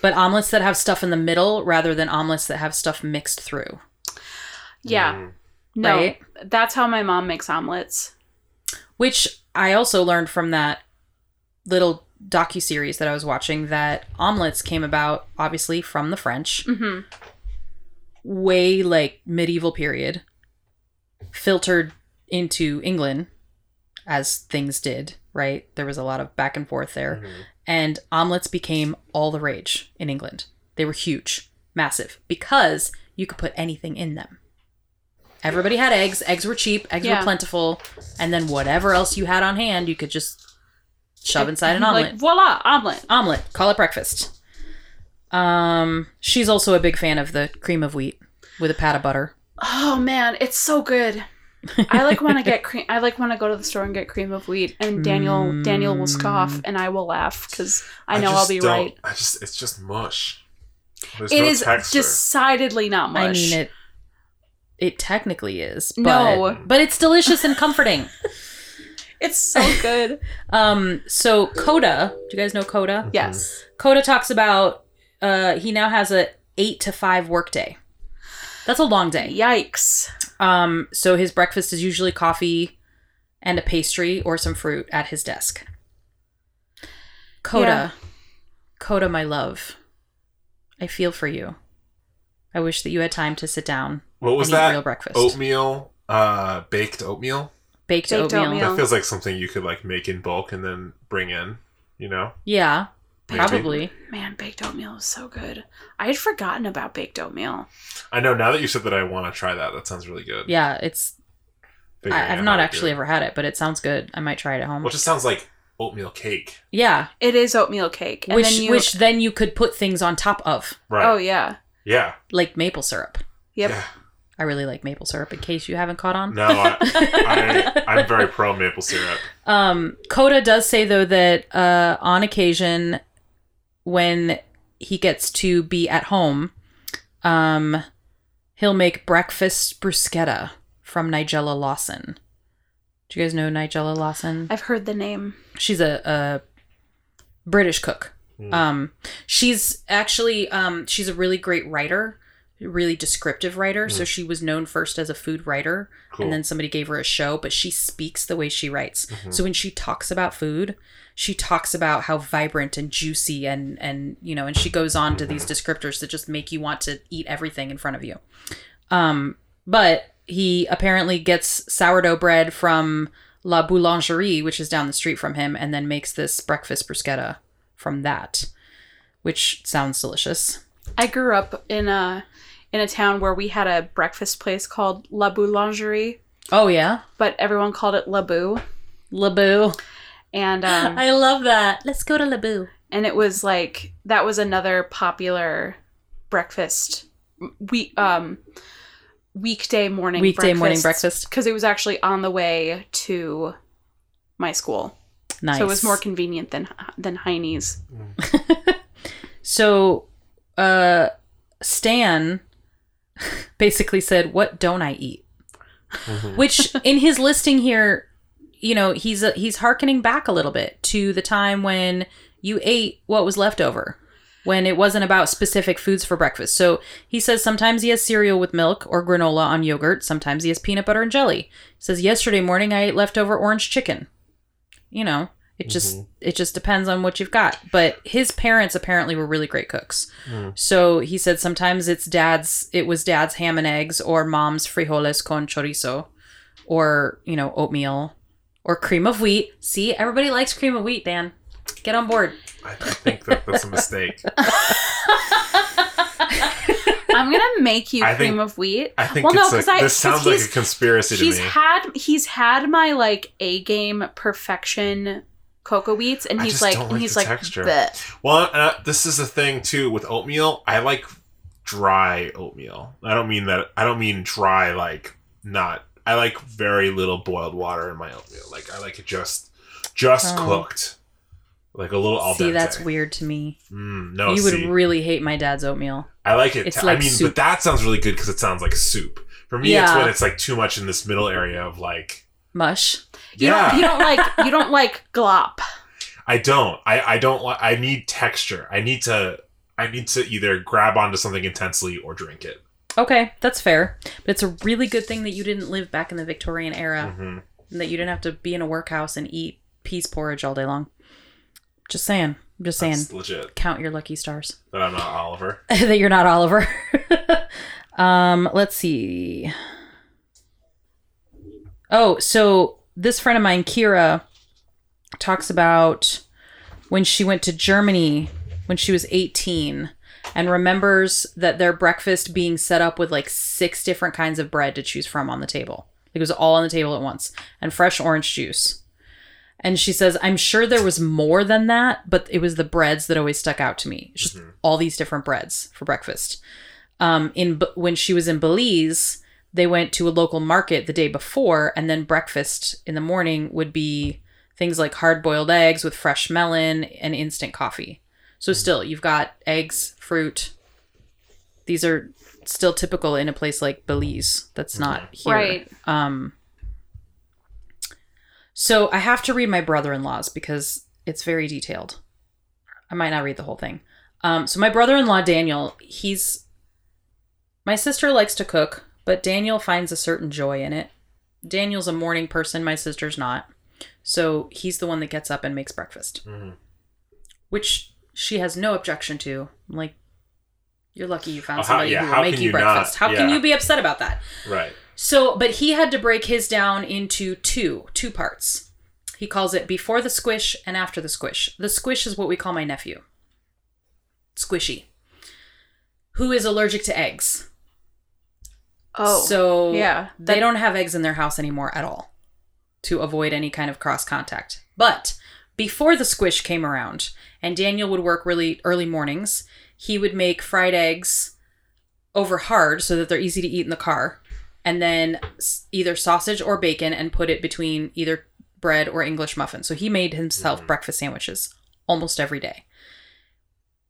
but omelets that have stuff in the middle rather than omelets that have stuff mixed through. yeah. Mm. No, Right. that's how my mom makes omelets. Which I also learned from that little docu series that I was watching that omelets came about obviously from the French, hmm way like medieval period, filtered into England as things did, right? There was a lot of back and forth there. Mhm. And omelets became all the rage in England. They were huge, massive, because you could put anything in them. Everybody had eggs. Eggs were cheap. Eggs Yeah. were plentiful. And then whatever else you had on hand, you could just shove inside an omelet. Like voila, omelet. omelet. Call it breakfast. Um, she's also a big fan of the cream of wheat with a pat of butter. Oh man, it's so good. I like when I get cream. I like when I go to the store and get cream of wheat, and Daniel Daniel will scoff, and I will laugh because I know I'll be don't- right. I just it's just mush. There's It no is texture. decidedly not mush. I mean it. It technically is, but, No. but it's delicious and comforting. It's so good. Um, so Coda, do you guys know Coda? yes. Coda talks about uh he now has a eight to five workday. That's a long day. Yikes. Um, so his breakfast is usually coffee and a pastry or some fruit at his desk. Coda, Yeah. Coda, my love, I feel for you. I wish that you had time to sit down What was and eat that? real breakfast. Oatmeal, uh, baked oatmeal. baked, Baked oatmeal. oatmeal. That feels like something you could like make in bulk and then bring in. You know, Yeah, Maybe. probably. Man, baked oatmeal is so good. I had forgotten about baked oatmeal. I know now that you said that, I want to try that. That sounds really good. Yeah, it's. Figuring I, I've out not how to actually it. ever had it, but it sounds good. I might try it at home. Well, it just sounds like oatmeal cake. yeah, It is oatmeal cake, and which then you. which then you could put things on top of, Right. Oh yeah. yeah. like maple syrup. Yep. Yeah. I really like maple syrup. In case you haven't caught on. No, I, I, I'm very pro maple syrup. Um, Coda does say though that uh, on occasion, when he gets to be at home, um, he'll make breakfast bruschetta from Nigella Lawson. Do you guys know Nigella Lawson? I've heard the name. She's a, a British cook. Mm. Um, she's actually um, she's a really great writer, really descriptive writer. So she was known first as a food writer, Cool. and then somebody gave her a show. But she speaks the way she writes. Mhm. So when she talks about food, she talks about how vibrant and juicy and and you know, and she goes on to these descriptors that just make you want to eat everything in front of you. Um, but he apparently gets sourdough bread from La Boulangerie, which is down the street from him, and then makes this breakfast bruschetta from that, which sounds delicious. I grew up in a in a town where we had a breakfast place called La Boulangerie, Oh yeah, but everyone called it La Bou. Laboo. And um, I love that. Let's go to Laboo. and it was like that was another popular breakfast we um weekday morning Weekday morning breakfast. because it was actually on the way to my school Nice. so it was more convenient than than Heine's. So, uh, Stan basically said, "What don't I eat?" Mhm. Which, in his listing here, you know, he's uh he's harkening back a little bit to the time when you ate what was left over, when it wasn't about specific foods for breakfast. So he says sometimes he has cereal with milk or granola on yogurt. Sometimes he has peanut butter and jelly. He says yesterday morning I ate leftover orange chicken. You know, it just Mhm. it just depends on what you've got. But his parents apparently were really great cooks. Mm. So he said sometimes it's dad's it was dad's ham and eggs or mom's frijoles con chorizo or, you know, oatmeal or cream of wheat. See, everybody likes cream of wheat, Dan. Get on board. I, I think that that's a mistake. I'm gonna make you I cream think- of wheat. I think Well, no, it's 'cause like, I- this 'cause sounds like a he's- conspiracy to He's me. had he's had my like A game perfection cocoa wheats, and I he's just like don't and like he's the like texture. "Bleh." Well, uh, this is the thing too with oatmeal. I like dry oatmeal. I don't mean that. I don't mean dry like not. I like very little boiled water in my oatmeal. Like I like it just just Oh. cooked. like a little al See, that's weird to me. Mm, no, you would really hate my dad's oatmeal. I like it. it's I like mean, soup. but that sounds really good because it sounds like soup. For me, it's when it's like too much in this middle area of like, Mush. You yeah, don't, you don't like you don't like glop. I don't. I I don't want. I need texture. I need to. I need to either grab onto something intensely or drink it. Okay, that's fair. But it's a really good thing that you didn't live back in the Victorian era hmm and that you didn't have to be in a workhouse and eat peas porridge all day long. Just saying. I'm just saying. That's legit. Count your lucky stars. That I'm not Oliver. that you're not Oliver. um, let's see. Oh, so this friend of mine, Kira, talks about when she went to Germany when she was 18 and remembers that their breakfast being set up with like six different kinds of bread to choose from on the table. It was all on the table at once and fresh orange juice. And she says, I'm sure there was more than that, but it was the breads that always stuck out to me. Just all these different breads for breakfast. Um, in when she was in Belize, they went to a local market the day before, and then breakfast in the morning would be things like hard boiled eggs with fresh melon and instant coffee. So still, you've got eggs, fruit. These are still typical in a place like Belize. That's not here. Right. Um, so I have to read my brother-in-law's because it's very detailed. I might not read the whole thing. Um, so my brother-in-law Daniel, he's my sister likes to cook, but Daniel finds a certain joy in it. Daniel's a morning person, my sister's not. So he's the one that gets up and makes breakfast, Mhm. which she has no objection to. I'm like, you're lucky you found how- somebody yeah, who will make can you you not? breakfast. How can you be upset about that? Right. So, but he had to break his down into two, two parts. He calls it before the squish and after the squish. The squish is what we call my nephew. Squishy. Who is allergic to eggs. Oh, so yeah, they that- don't have eggs in their house anymore at all to avoid any kind of cross contact. But before the squish came around and Daniel would work really early mornings, he would make fried eggs over hard so that they're easy to eat in the car and then either sausage or bacon and put it between either bread or English muffin. So he made himself mm-hmm. breakfast sandwiches almost every day.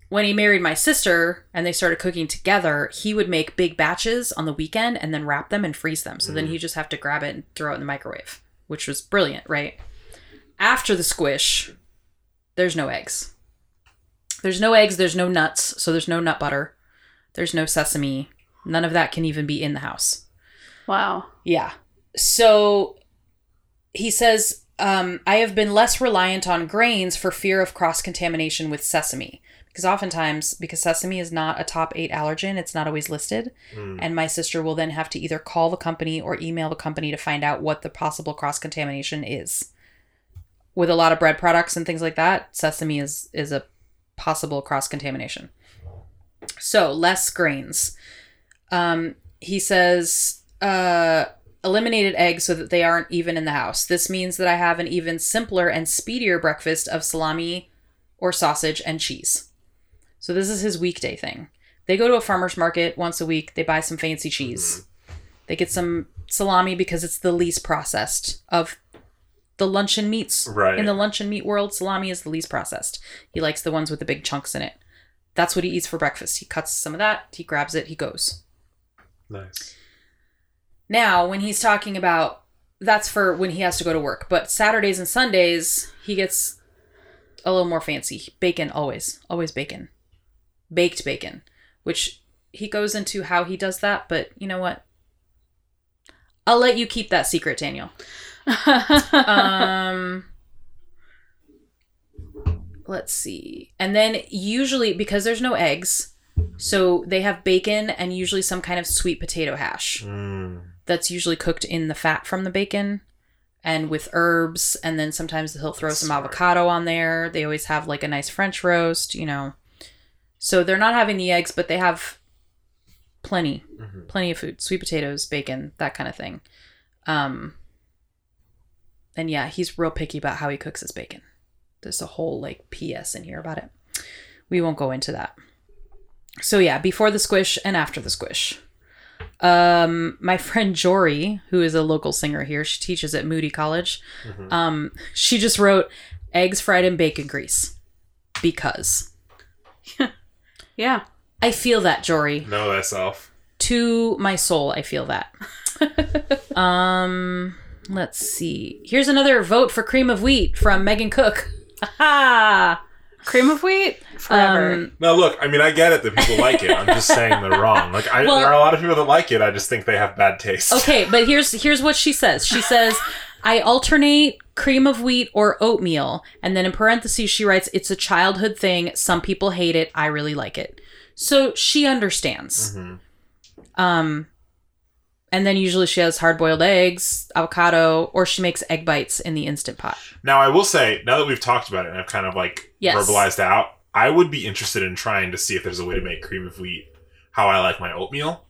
When he married my sister and they started cooking together, he would make big batches on the weekend and then wrap them and freeze them. So then mm. he'd just have to grab it and throw it in the microwave, which was brilliant, right? After the squish, there's no eggs. There's no eggs, there's no nuts, so there's no nut butter. There's no sesame. None of that can even be in the house. wow. Yeah. So he says, um, I have been less reliant on grains for fear of cross contamination with sesame. Because oftentimes, because sesame is not a top eight allergen, it's not always listed. Mm. And my sister will then have to either call the company or email the company to find out what the possible cross contamination is. With a lot of bread products and things like that, sesame is is a possible cross contamination. So less grains. Um, he says, uh, eliminated eggs so that they aren't even in the house. This means that I have an even simpler and speedier breakfast of salami or sausage and cheese. So this is his weekday thing. They go to a farmer's market once a week. They buy some fancy cheese. They get some salami because it's the least processed of the luncheon meats. Right. In the luncheon meat world, salami is the least processed. He likes the ones with the big chunks in it. That's what he eats for breakfast. He cuts some of that, he grabs it, he goes. Nice. Now, when he's talking about that's for when he has to go to work, but Saturdays and Sundays, he gets a little more fancy. Bacon always, always bacon. Baked bacon, which he goes into how he does that, but you know what? I'll let you keep that secret, Daniel. Um let's see. And then usually because there's no eggs, so they have bacon and usually some kind of sweet potato hash Mm. that's usually cooked in the fat from the bacon and with herbs. And then sometimes he'll throw some avocado on there. They always have like a nice french roast you know. So they're not having the eggs but they have plenty. Mhm. plenty of food. Sweet potatoes bacon that kind of thing. Um and yeah he's real picky about how he cooks his bacon there's a whole like ps in here about it we won't go into that so yeah before the squish and after the squish Um, my friend Jory, who is a local singer here, she teaches at Moody College. Mhm. Um, she just wrote eggs fried in bacon grease because Yeah. I feel that Jory Know thyself. to my soul. I feel that. um, let's see. Here's another vote for cream of wheat from Megan Cook. Ha! Cream of wheat forever. Um, No, look. I mean, I get it that people like it. I'm just saying they're wrong. Like, I, Well- there are a lot of people that like it. I just think they have bad taste. Okay, but here's here's what she says. She says, "I alternate cream of wheat or oatmeal," and then in parentheses she writes, "It's a childhood thing. Some people hate it. I really like it." So she understands. Mhm. Um, and then usually she has hard boiled eggs, avocado, or she makes egg bites in the instant pot. Now, I will say, now that we've talked about it and I've kind of like Yes. verbalized out, I would be interested in trying to see if there's a way to make cream of wheat how I like my oatmeal,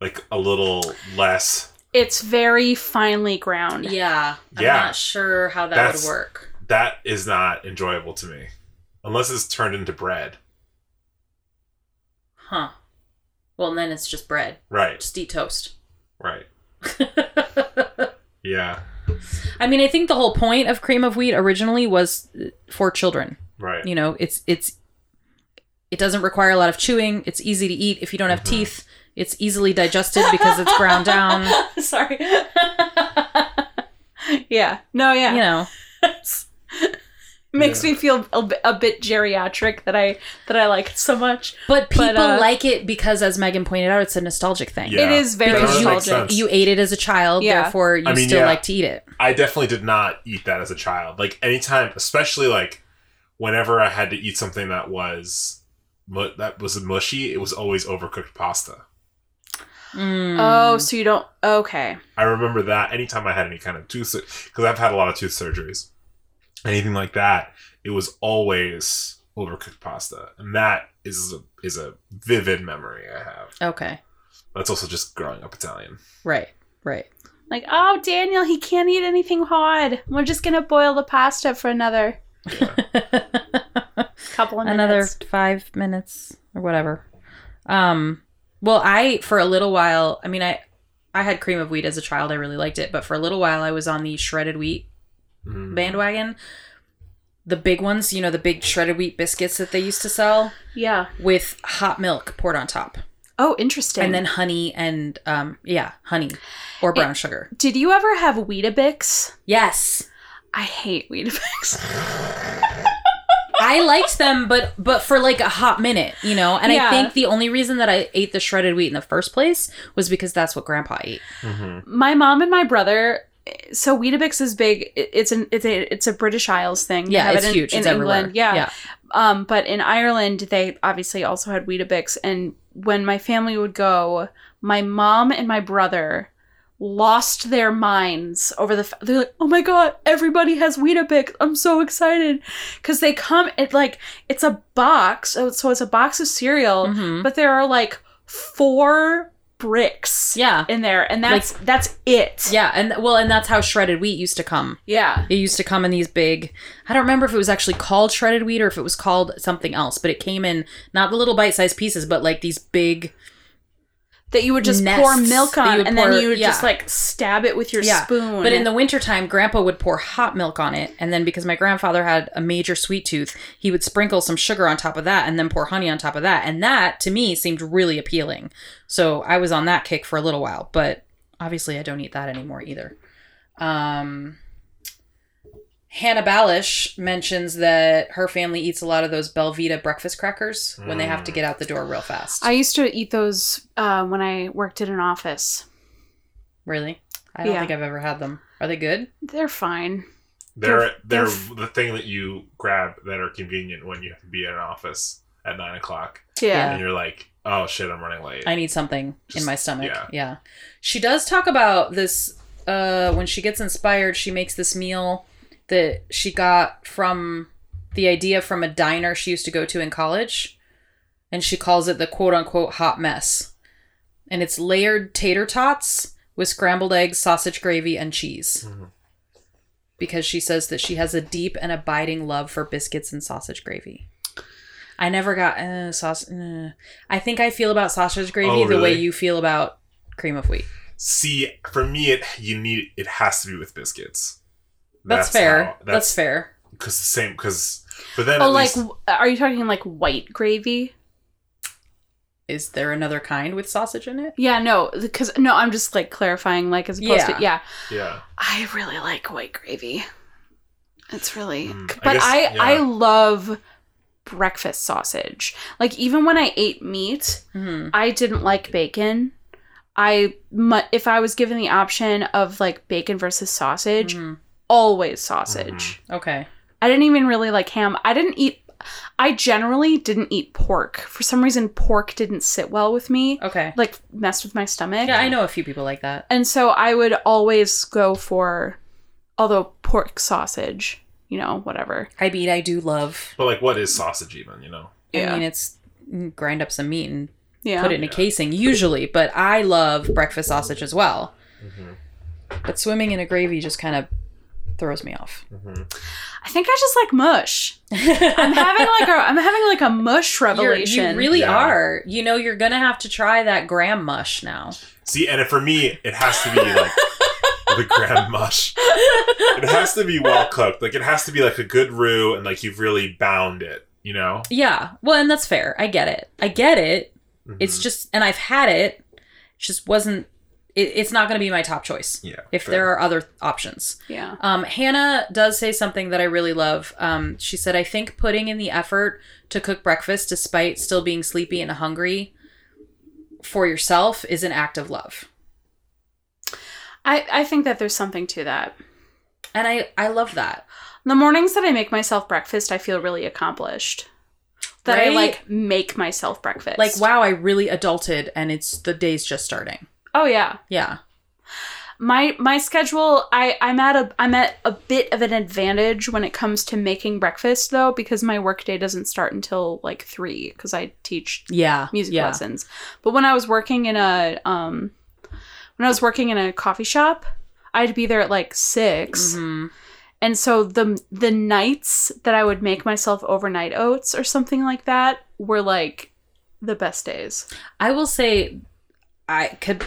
like a little less. it's very finely ground. Yeah, I'm Yeah. not sure how that would work. That is not enjoyable to me, unless it's turned into bread. Huh. Well, then it's just bread. Right. Just eat toast. Right. Yeah. I mean, I think the whole point of cream of wheat originally was uh, for children. Right. You know, it's it's it doesn't require a lot of chewing. It's easy to eat if you don't have Mhm. teeth. It's easily digested because it's ground down. Sorry. yeah. No, yeah. You know, Makes Yeah. me feel a bit, a bit geriatric that I that I like it so much. but people uh, like it because, as Megan pointed out, it's a nostalgic thing. Yeah. It is very Because nostalgic. sense. You ate it as a child, Yeah. therefore you I mean, still yeah. like to eat it. I definitely did not eat that as a child. Like anytime, especially like whenever I had to eat something that was mu- that was mushy, it was always overcooked pasta. Mm. Oh, so you don't okay. I remember that anytime I had any kind of tooth because I've had a lot of tooth surgeries, anything like that, it was always overcooked pasta, and that is a, is a vivid memory I have. okay, That's also just growing up Italian. right, right. Like, oh Daniel, he can't eat anything hard. We're just gonna boil the pasta for another couple of minutes. Another five minutes or whatever. Um, well, I for a little while. I mean, I I had cream of wheat as a child. I really liked it, but for a little while, I was on the shredded wheat Mm. bandwagon. The big ones, you know, the big shredded wheat biscuits that they used to sell Yeah. with hot milk poured on top, Oh, interesting. and then honey and um, yeah, honey or brown sugar. did you ever have Weetabix? Yes, I hate Weetabix. I liked them, but but for like a hot minute, you know. And Yeah. I think the only reason that I ate the shredded wheat in the first place was because that's what Grandpa ate. Mhm. my mom and my brother. So Weetabix is big. It's an it's a it's a British Isles thing. They Yeah, have it's it in, huge. in it's England. everywhere. Yeah. yeah. Um, but in Ireland, they obviously also had Weetabix. And when my family would go, my mom and my brother lost their minds over the. Fa- they're like, "Oh my god, everybody has Weetabix! I'm so excited!" Because they come, it like it's a box. So, it's a box of cereal, Mhm. but there are like four bricks Yeah. in there, and that's that's it. Yeah, and well, and that's how shredded wheat used to come. Yeah. It used to come in these big. I don't remember if it was actually called shredded wheat or if it was called something else, but it came in not the little bite-sized pieces, but like these big. That you would just Nests pour milk on, and pour- then you would yeah. just like stab it with your Yeah, spoon. But in the wintertime, Grandpa would pour hot milk on it, and then because my grandfather had a major sweet tooth, he would sprinkle some sugar on top of that, and then pour honey on top of that, and that to me seemed really appealing. So I was on that kick for a little while, but obviously I don't eat that anymore either. Um, Hannah Balish mentions that her family eats a lot of those Belvita breakfast crackers when they have to Mm. get out the door real fast. I used to eat those uh, when I worked in an office. really? I don't Yeah. think I've ever had them. Are they good? They're fine. They're They're- they're, they're- the thing that you grab that are convenient when you have to be in an office at nine o'clock, Yeah. and you're like, oh shit, I'm running late. I need something in Just- my stomach. yeah. Yeah. She does talk about this uh when she gets inspired, she makes this meal that she got from the idea from a diner she used to go to in college. And she calls it the quote unquote hot mess. And it's layered tater tots with scrambled eggs, sausage gravy, and cheese. Mhm. Because she says that she has a deep and abiding love for biscuits and sausage gravy. I never got uh, sauce. Uh. I think I feel about sausage gravy Oh, the way you feel about cream of wheat. See, for me, it you need it has to be with biscuits. That's, fair. how- that's, fair. because the same because but then Oh, at like, least, are you talking like white gravy? Is there another kind with sausage in it? Yeah, no, because no, I'm just like clarifying, like as opposed Yeah. to yeah. yeah I really like white gravy. It's really, Mm, I but guess- I I, love breakfast sausage. Like even when I ate meat, Mm-hmm. I didn't like bacon. I if I was given the option of like bacon versus sausage, Mhm. Always sausage. Okay. I didn't even really like ham. I didn't eat. I generally didn't eat pork. For some reason, pork didn't sit well with me. Okay. Like messed with my stomach. Yeah, I know a few people like that. And so I would always go for, although pork sausage, you know, whatever. I mean, I do love. but like what is sausage even you know Yeah. I mean, it's grind up some meat and Yeah. put it in a Yeah. casing usually, but I love breakfast sausage as well. Mhm. But swimming in a gravy just kind of throws me off. Mhm. I think I just like mush. I'm having like a I'm having like a mush You're, revelation. you really Yeah. are. You know, you're gonna have to try that graham mush now. see and for me it has to be like the graham mush it has to be well cooked like it has to be like a good roux and like you've really bound it you know Yeah, well, and that's fair. I get it. I get it. It's Mhm. just, and I've had it. It just wasn't. It, it's not going to be my top choice. yeah If fair. there are other options. yeah. Um, Hannah does say something that I really love. Um, she said, I think putting in the effort to cook breakfast despite still being sleepy and hungry for yourself is an act of love. I I think that there's something to that. And I, I love that. The mornings that I make myself breakfast, I feel really accomplished. That I like make myself breakfast. Like, wow, I really adulted and it's the day's just starting. Oh yeah. Yeah. my my schedule i i'm at a i'm at a bit of an advantage when it comes to making breakfast though because my workday doesn't start until like three because i teach Yeah. music yeah. lessons but when i was working in a um when i was working in a coffee shop i had to be there at like 6 Mhm. and so the the nights that i would make myself overnight oats or something like that were like the best days I will say I could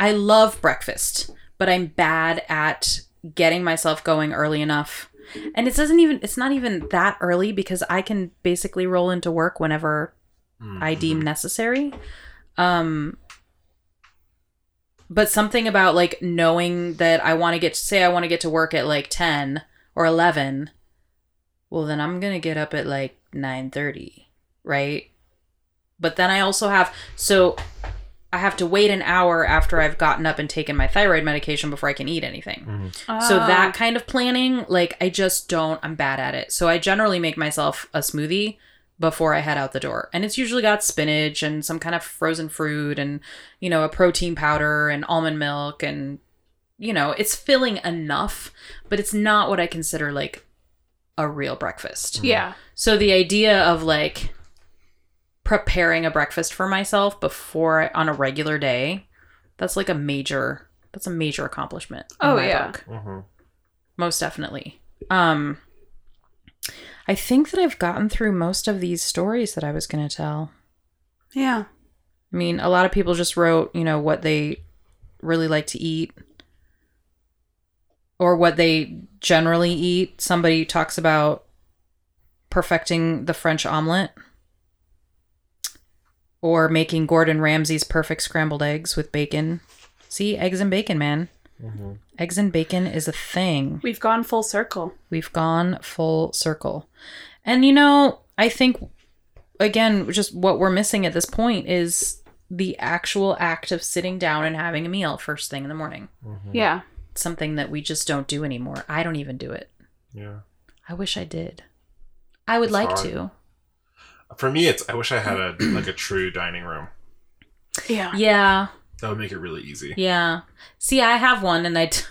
I love breakfast, but I'm bad at getting myself going early enough. And it doesn't even it's not even that early because I can basically roll into work whenever I Mhm. deem necessary. Um but something about like knowing that I want to get say I want to get to work at like 10 or 11 well then I'm going to get up at like 9:30, right? But then I also have so I have to wait an hour after I've gotten up and taken my thyroid medication before I can eat anything. Mhm. So Ah. that kind of planning, like I just don't, I'm bad at it. So I generally make myself a smoothie before I head out the door. And it's usually got spinach and some kind of frozen fruit and, you know, a protein powder and almond milk and, you know, it's filling enough, but it's not what I consider like a real breakfast. yeah So the idea of like preparing a breakfast for myself before I, on a regular day, that's like a major that's a major accomplishment. in Oh, my yeah. book. Mhm. Most definitely. Um I think that I've gotten through most of these stories that I was going to tell. yeah I mean, a lot of people just wrote, you know, what they really like to eat or what they generally eat. Somebody talks about perfecting the French omelet or making Gordon Ramsay's perfect scrambled eggs with bacon. See, eggs and bacon, man. Mhm. Eggs and bacon is a thing. we've gone full circle We've gone full circle. And you know, I think again, just what we're missing at this point is the actual act of sitting down and having a meal first thing in the morning. Mhm. yeah something that we just don't do anymore. I don't even do it. yeah I wish I did. I would It's like hard. to. For me it's i wish i had a like a true dining room yeah Yeah. that would make it really easy Yeah. See, I have one and I t-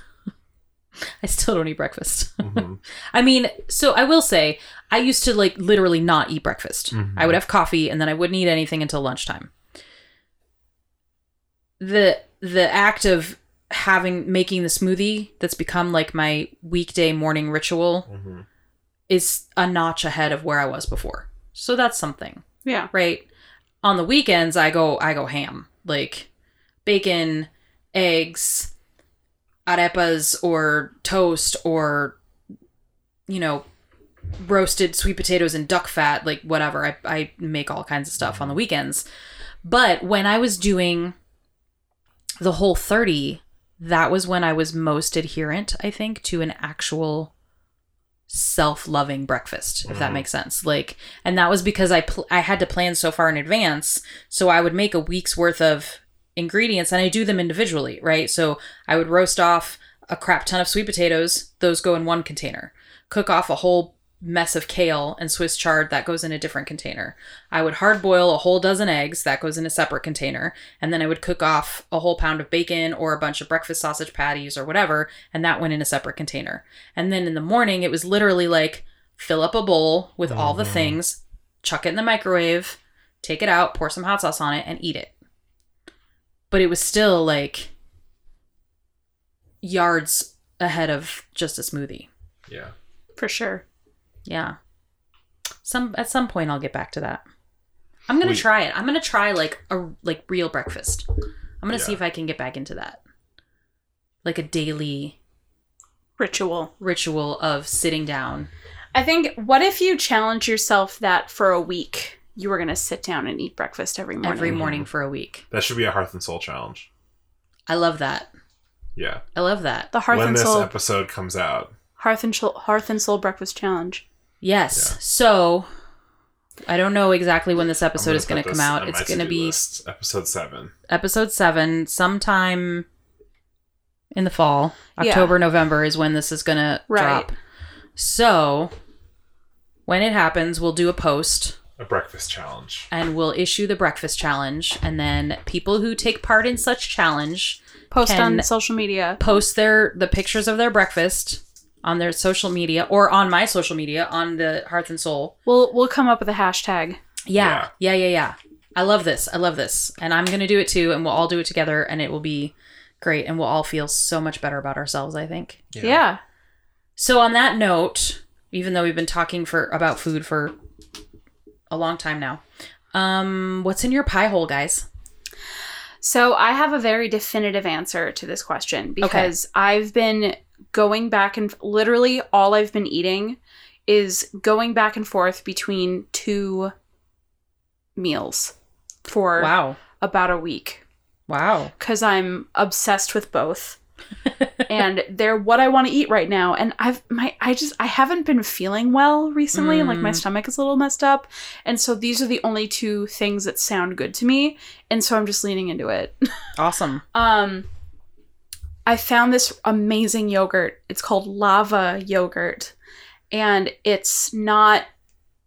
I still don't eat breakfast. Mhm. I mean, so I will say, I used to like literally not eat breakfast. Mhm. I would have coffee and then I wouldn't eat anything until lunchtime. The the act of having making the smoothie that's become like my weekday morning ritual Mhm. is a notch ahead of where I was before. So that's something, yeah right? On the weekends I go I go ham. Like bacon, eggs, arepas or toast or you know roasted sweet potatoes and duck fat like whatever I, I make all kinds of stuff on the weekends but when i was doing the whole 30 that was when i was most adherent i think to an actual self-loving breakfast if that Mhm. makes sense. Like and that was because i pl- i had to plan so far in advance so i would make a week's worth of ingredients and i do them individually right? So i would roast off a crap ton of sweet potatoes. Those go in one container. Cook off a whole mess of kale and swiss chard that goes in a different container i would hard boil a whole dozen eggs that goes in a separate container and then i would cook off a whole pound of bacon or a bunch of breakfast sausage patties or whatever and that went in a separate container and then in the morning it was literally like fill up a bowl with all the Mhm. things chuck it in the microwave take it out pour some hot sauce on it and eat it but it was still like yards ahead of just a smoothie Yeah. For sure. Yeah. Some at some point I'll get back to that. I'm gonna We- try it. I'm gonna try like a like real breakfast. I'm gonna see if I can get back into that. Like a daily Ritual. ritual of sitting down. I think, what if you challenge yourself that for a week you were going to sit down and eat breakfast every morning? every morning for a week. That should be a Hearth and Soul challenge. I love that. Yeah. I love that. The Hearth when and this Soul episode comes out. Hearth and Soul, Hearth and Soul Breakfast Challenge. Yes. Yeah. So I don't know exactly when this I'm episode is going to come out. It's going to be list. episode seven. episode 7 sometime in the fall. Yeah. October, November is when this is going to drop. So when it happens, we'll do a post A breakfast challenge. and we'll issue the breakfast challenge and then people who take part in such challenge Post Can- on social media. post their the pictures of their breakfast on their social media or on my social media on the Hearth and Soul. We'll we'll come up with a hashtag. Yeah. Yeah, yeah, yeah. I love this. I love this. And I'm going to do it too and we'll all do it together and it will be great and we'll all feel so much better about ourselves, I think. Yeah. So on that note, even though we've been talking for about food for a long time now, um what's in your pie hole, guys? So I have a very definitive answer to this question because I've been going back and literally all I've been eating is going back and forth between two meals for Wow. about a week Wow. because I'm obsessed with both. and they're what I want to eat right now. And I've my I just I haven't been feeling well recently. Like my Mm. stomach is a little messed up. And so these are the only two things that sound good to me. And so I'm just leaning into it. Awesome. Um, I found this amazing yogurt. It's called Lavva yogurt, and it's not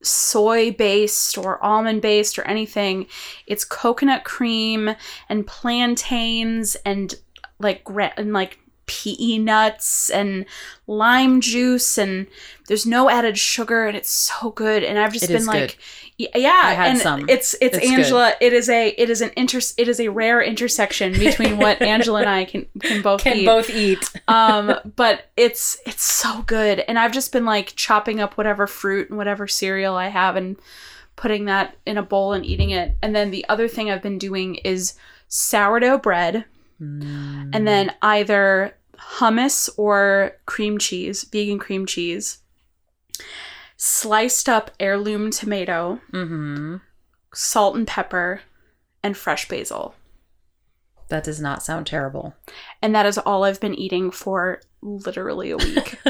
soy based or almond based or anything. It's coconut cream and plantains and like and like pili nuts and lime juice and there's no added sugar and it's so good. And I've just It been like y- yeah I had and some. it's it's, It's Angela it is a it is an inter it is a rare intersection between what Angela and I can can both Can eat. both eat. um but it's it's so good. And i've just been like chopping up whatever fruit and whatever cereal i have and putting that in a bowl and eating it. And then the other thing i've been doing is sourdough bread. And then either hummus or cream cheese vegan cream cheese sliced up heirloom tomato Mm-hmm. salt and pepper and fresh basil That does not sound terrible. and that is all i've been eating for literally a week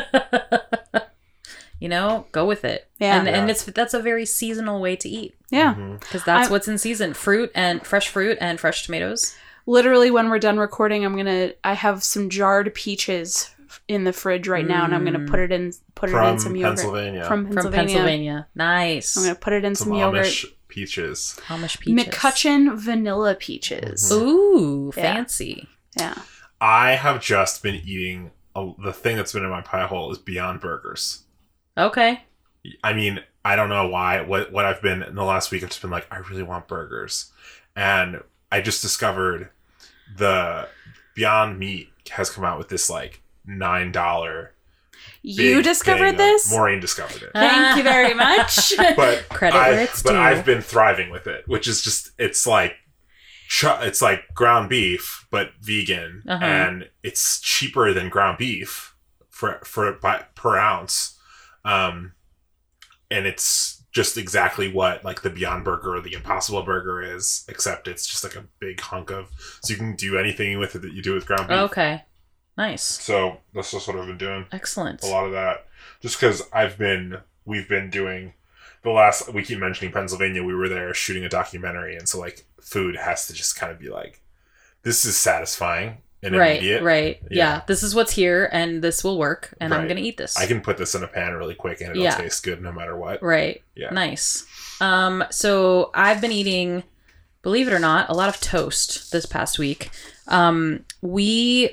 you know, go with it. Yeah. and, and it's that's a very seasonal way to eat yeah Mhm. because that's I'm- what's in season: fruit and fresh fruit and fresh tomatoes. Literally when we're done recording i'm gonna i have some jarred peaches in the fridge right now and i'm gonna Mm. put it in put it in some yogurt Pennsylvania. from From pennsylvania, Pennsylvania, nice. i'm gonna put it in Some some, yogurt Amish peaches. Amish peaches. mccutcheon vanilla peaches Mhm. Ooh, Yeah. fancy. yeah I have just been eating a, the thing that's been in my pie hole is Beyond Burgers. Okay. I mean, I don't know why. What what I've been in the last week, I've just been like, I really want burgers, and I just discovered the Beyond Meat has come out with this like nine dollar. you discovered this Maureen discovered it, thank you very much but Credit I, where it's but due. I've been thriving with it, which is just it's like it's like ground beef but vegan, Uh-huh. and it's cheaper than ground beef for for by, per ounce, um, and it's just exactly what like the Beyond Burger or the Impossible Burger is, except it's just like a big hunk of so you can do anything with it that you do with ground beef. Okay. Nice. So that's just what I've been doing Excellent. a lot of that just because i've been we've been doing the last we keep mentioning pennsylvania we were there shooting a documentary and so like food has to just kind of be like this is satisfying and Right, immediate right. Yeah. Yeah. This is what's here and this will work and I'm going to eat this. i can put this in a pan really quick and it'll Yeah. taste good no matter what Right. Yeah. Nice. Um, so I've been eating, believe it or not, a lot of toast this past week. Um, we,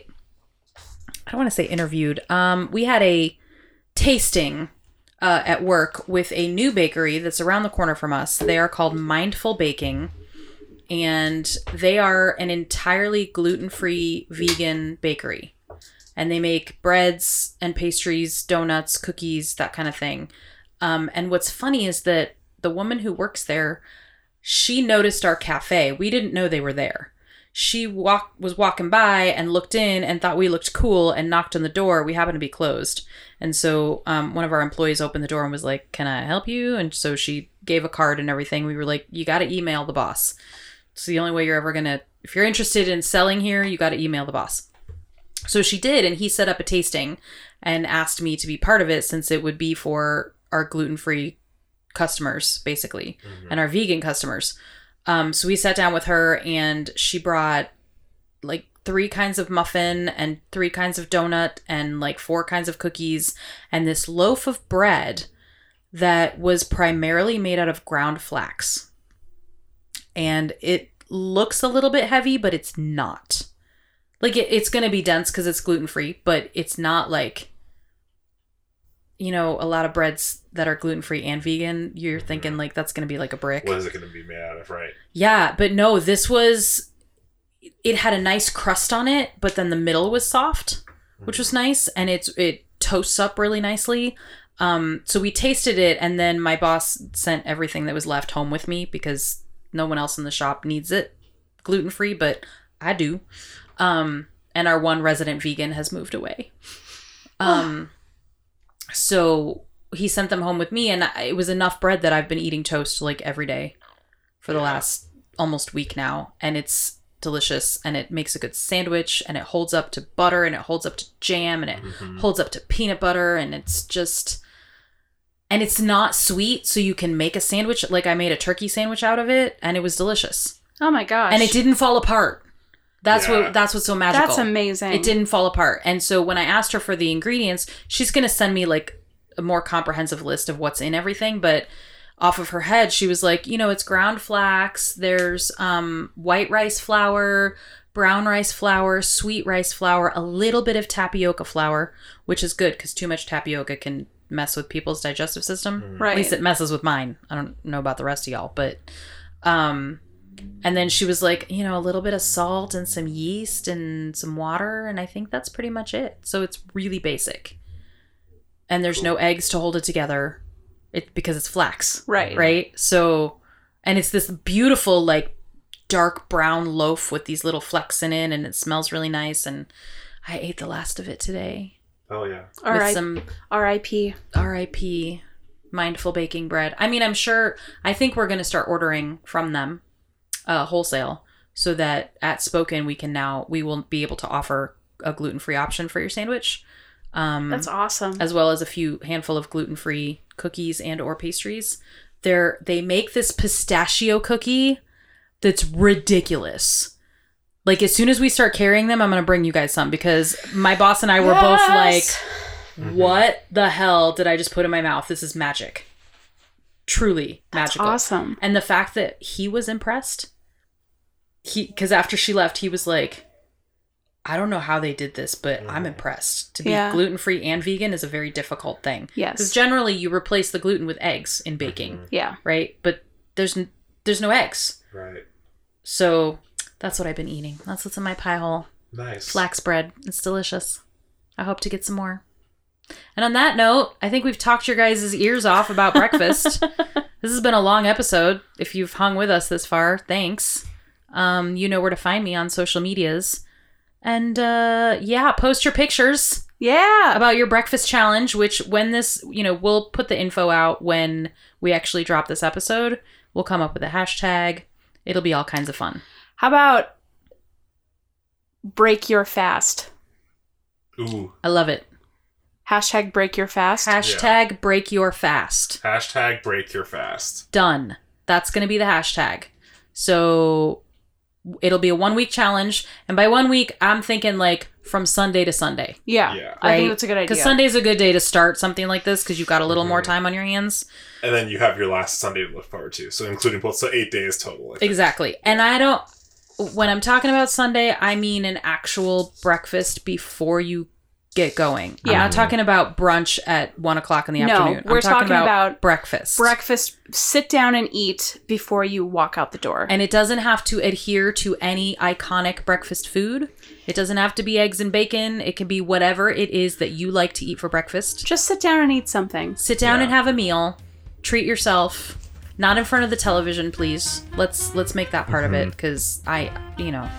I don't want to say interviewed. Um, we had a tasting uh, at work with a new bakery that's around the corner from us. They are called Mindful Baking, and they are an entirely gluten-free vegan bakery. And they make breads and pastries, donuts, cookies, that kind of thing. Um, and what's funny is that the woman who works there, she noticed our cafe. We didn't know they were there. She walk was walking by and looked in and thought we looked cool and knocked on the door. We happened to be closed, and so um, one of our employees opened the door and was like, "Can I help you?" And so she gave a card and everything. We were like, "You got to email the boss." It's the only way you're ever gonna. If you're interested in selling here, you got to email the boss. So she did, and he set up a tasting and asked me to be part of it since it would be for our gluten free customers, basically, and our vegan customers. Um, so we sat down with her, and she brought like three kinds of muffin and three kinds of donut and like four kinds of cookies and this loaf of bread that was primarily made out of ground flax. And it looks a little bit heavy, but it's not. Like it, it's going to be dense because it's gluten free, but it's not like, you know, a lot of breads that are gluten free and vegan. You're thinking like that's going to be like a brick. what is it going to be made out of right Yeah, but no, this was it had a nice crust on it, but then the middle was soft, which was nice and it's it toasts up really nicely. Um so we tasted it and then my boss sent everything that was left home with me because no one else in the shop needs it gluten-free, but I do. Um and our one resident vegan has moved away. Um so he sent them home with me and it was enough bread that I've been eating toast like every day for the last almost week now and it's delicious and it makes a good sandwich and it holds up to butter and it holds up to jam and it Mhm. holds up to peanut butter and it's just and it's not sweet so you can make a sandwich like I made a turkey sandwich out of it and it was delicious Oh my gosh. and it didn't fall apart that's Yeah. what that's what's so magical That's amazing. it didn't fall apart. And so when I asked her for the ingredients, she's going to send me like a more comprehensive list of what's in everything, but off of her head, she was like, you know, it's ground flax, there's um white rice flour, brown rice flour, sweet rice flour, a little bit of tapioca flour, which is good cuz too much tapioca can mess with people's digestive system. Right. At least it messes with mine. I don't know about the rest of y'all, but um and then she was like, you know, a little bit of salt and some yeast and some water and I think that's pretty much it. So it's really basic. And there's no eggs to hold it together. It because it's flax, right. right? So and it's this beautiful like dark brown loaf with these little flecks in it and it smells really nice and I ate the last of it today oh yeah All with right. some R.I.P. RIP mindful baking bread. I mean, I'm sure I think we're going to start ordering from them uh wholesale so that at Spoken we can now we will be able to offer a gluten-free option for your sandwich. Um That's awesome. as well as a few handful of gluten-free cookies and or pastries. They're they make this pistachio cookie that's ridiculous. Like as soon as we start carrying them, I'm gonna bring you guys some because my boss and I were both like, Yes! "What the hell did I just put in my mouth? This is magic, truly That's magical." awesome. And the fact that he was impressed, he because after she left, he was like, "I don't know how they did this, but I'm mm-hmm. impressed. To be Yeah. gluten free and vegan is a very difficult thing Yes, because generally you replace the gluten with eggs in baking, mm-hmm. Yeah. right? But there's n- there's no eggs, right so that's what I've been eating. That's what's in my pie hole. nice Flax bread. It's delicious. I hope to get some more. And on that note, I think we've talked your guys' ears off about breakfast. this has been a long episode. If you've hung with us this far, thanks. Um, you know where to find me on social medias. And uh, yeah, post your pictures Yeah. about your breakfast challenge, which when this, you know, we'll put the info out when we actually drop this episode. We'll come up with a hashtag. It'll be all kinds of fun. How about break your fast? Ooh. I love it. Hashtag break your fast. Hashtag break your fast. Hashtag break your fast. Done. That's going to be the hashtag. So it'll be a one week challenge. And by one week, I'm thinking like from Sunday to Sunday. yeah. Yeah. I think that's a good idea. Because Sunday's a good day to start something like this because you've got a little more Mhm. time on your hands. And then you have your last Sunday to look forward to. So including both, so eight days total. I think. Exactly. And I don't, when I'm talking about Sunday, I mean an actual breakfast before you get going. I'm Yeah. not talking about brunch at one o'clock in the No, afternoon. we're I'm talking, talking about, about breakfast. breakfast, sit down and eat before you walk out the door. And it doesn't have to adhere to any iconic breakfast food. It doesn't have to be eggs and bacon. It can be whatever it is that you like to eat for breakfast. Just sit down and eat something. Sit down Yeah. and have a meal. Treat yourself. Not in front of the television, please. Let's let's make that part of it mm-hmm. cuz I, you know,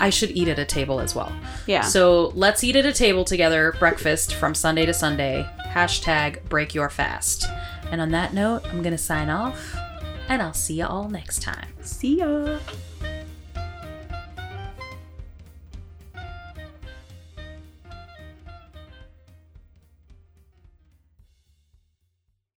I should eat at a table as well. Yeah. So let's eat at a table together, breakfast from Sunday to Sunday. Hashtag break your fast. And on that note, I'm going to sign off, and I'll see you all next time. See ya.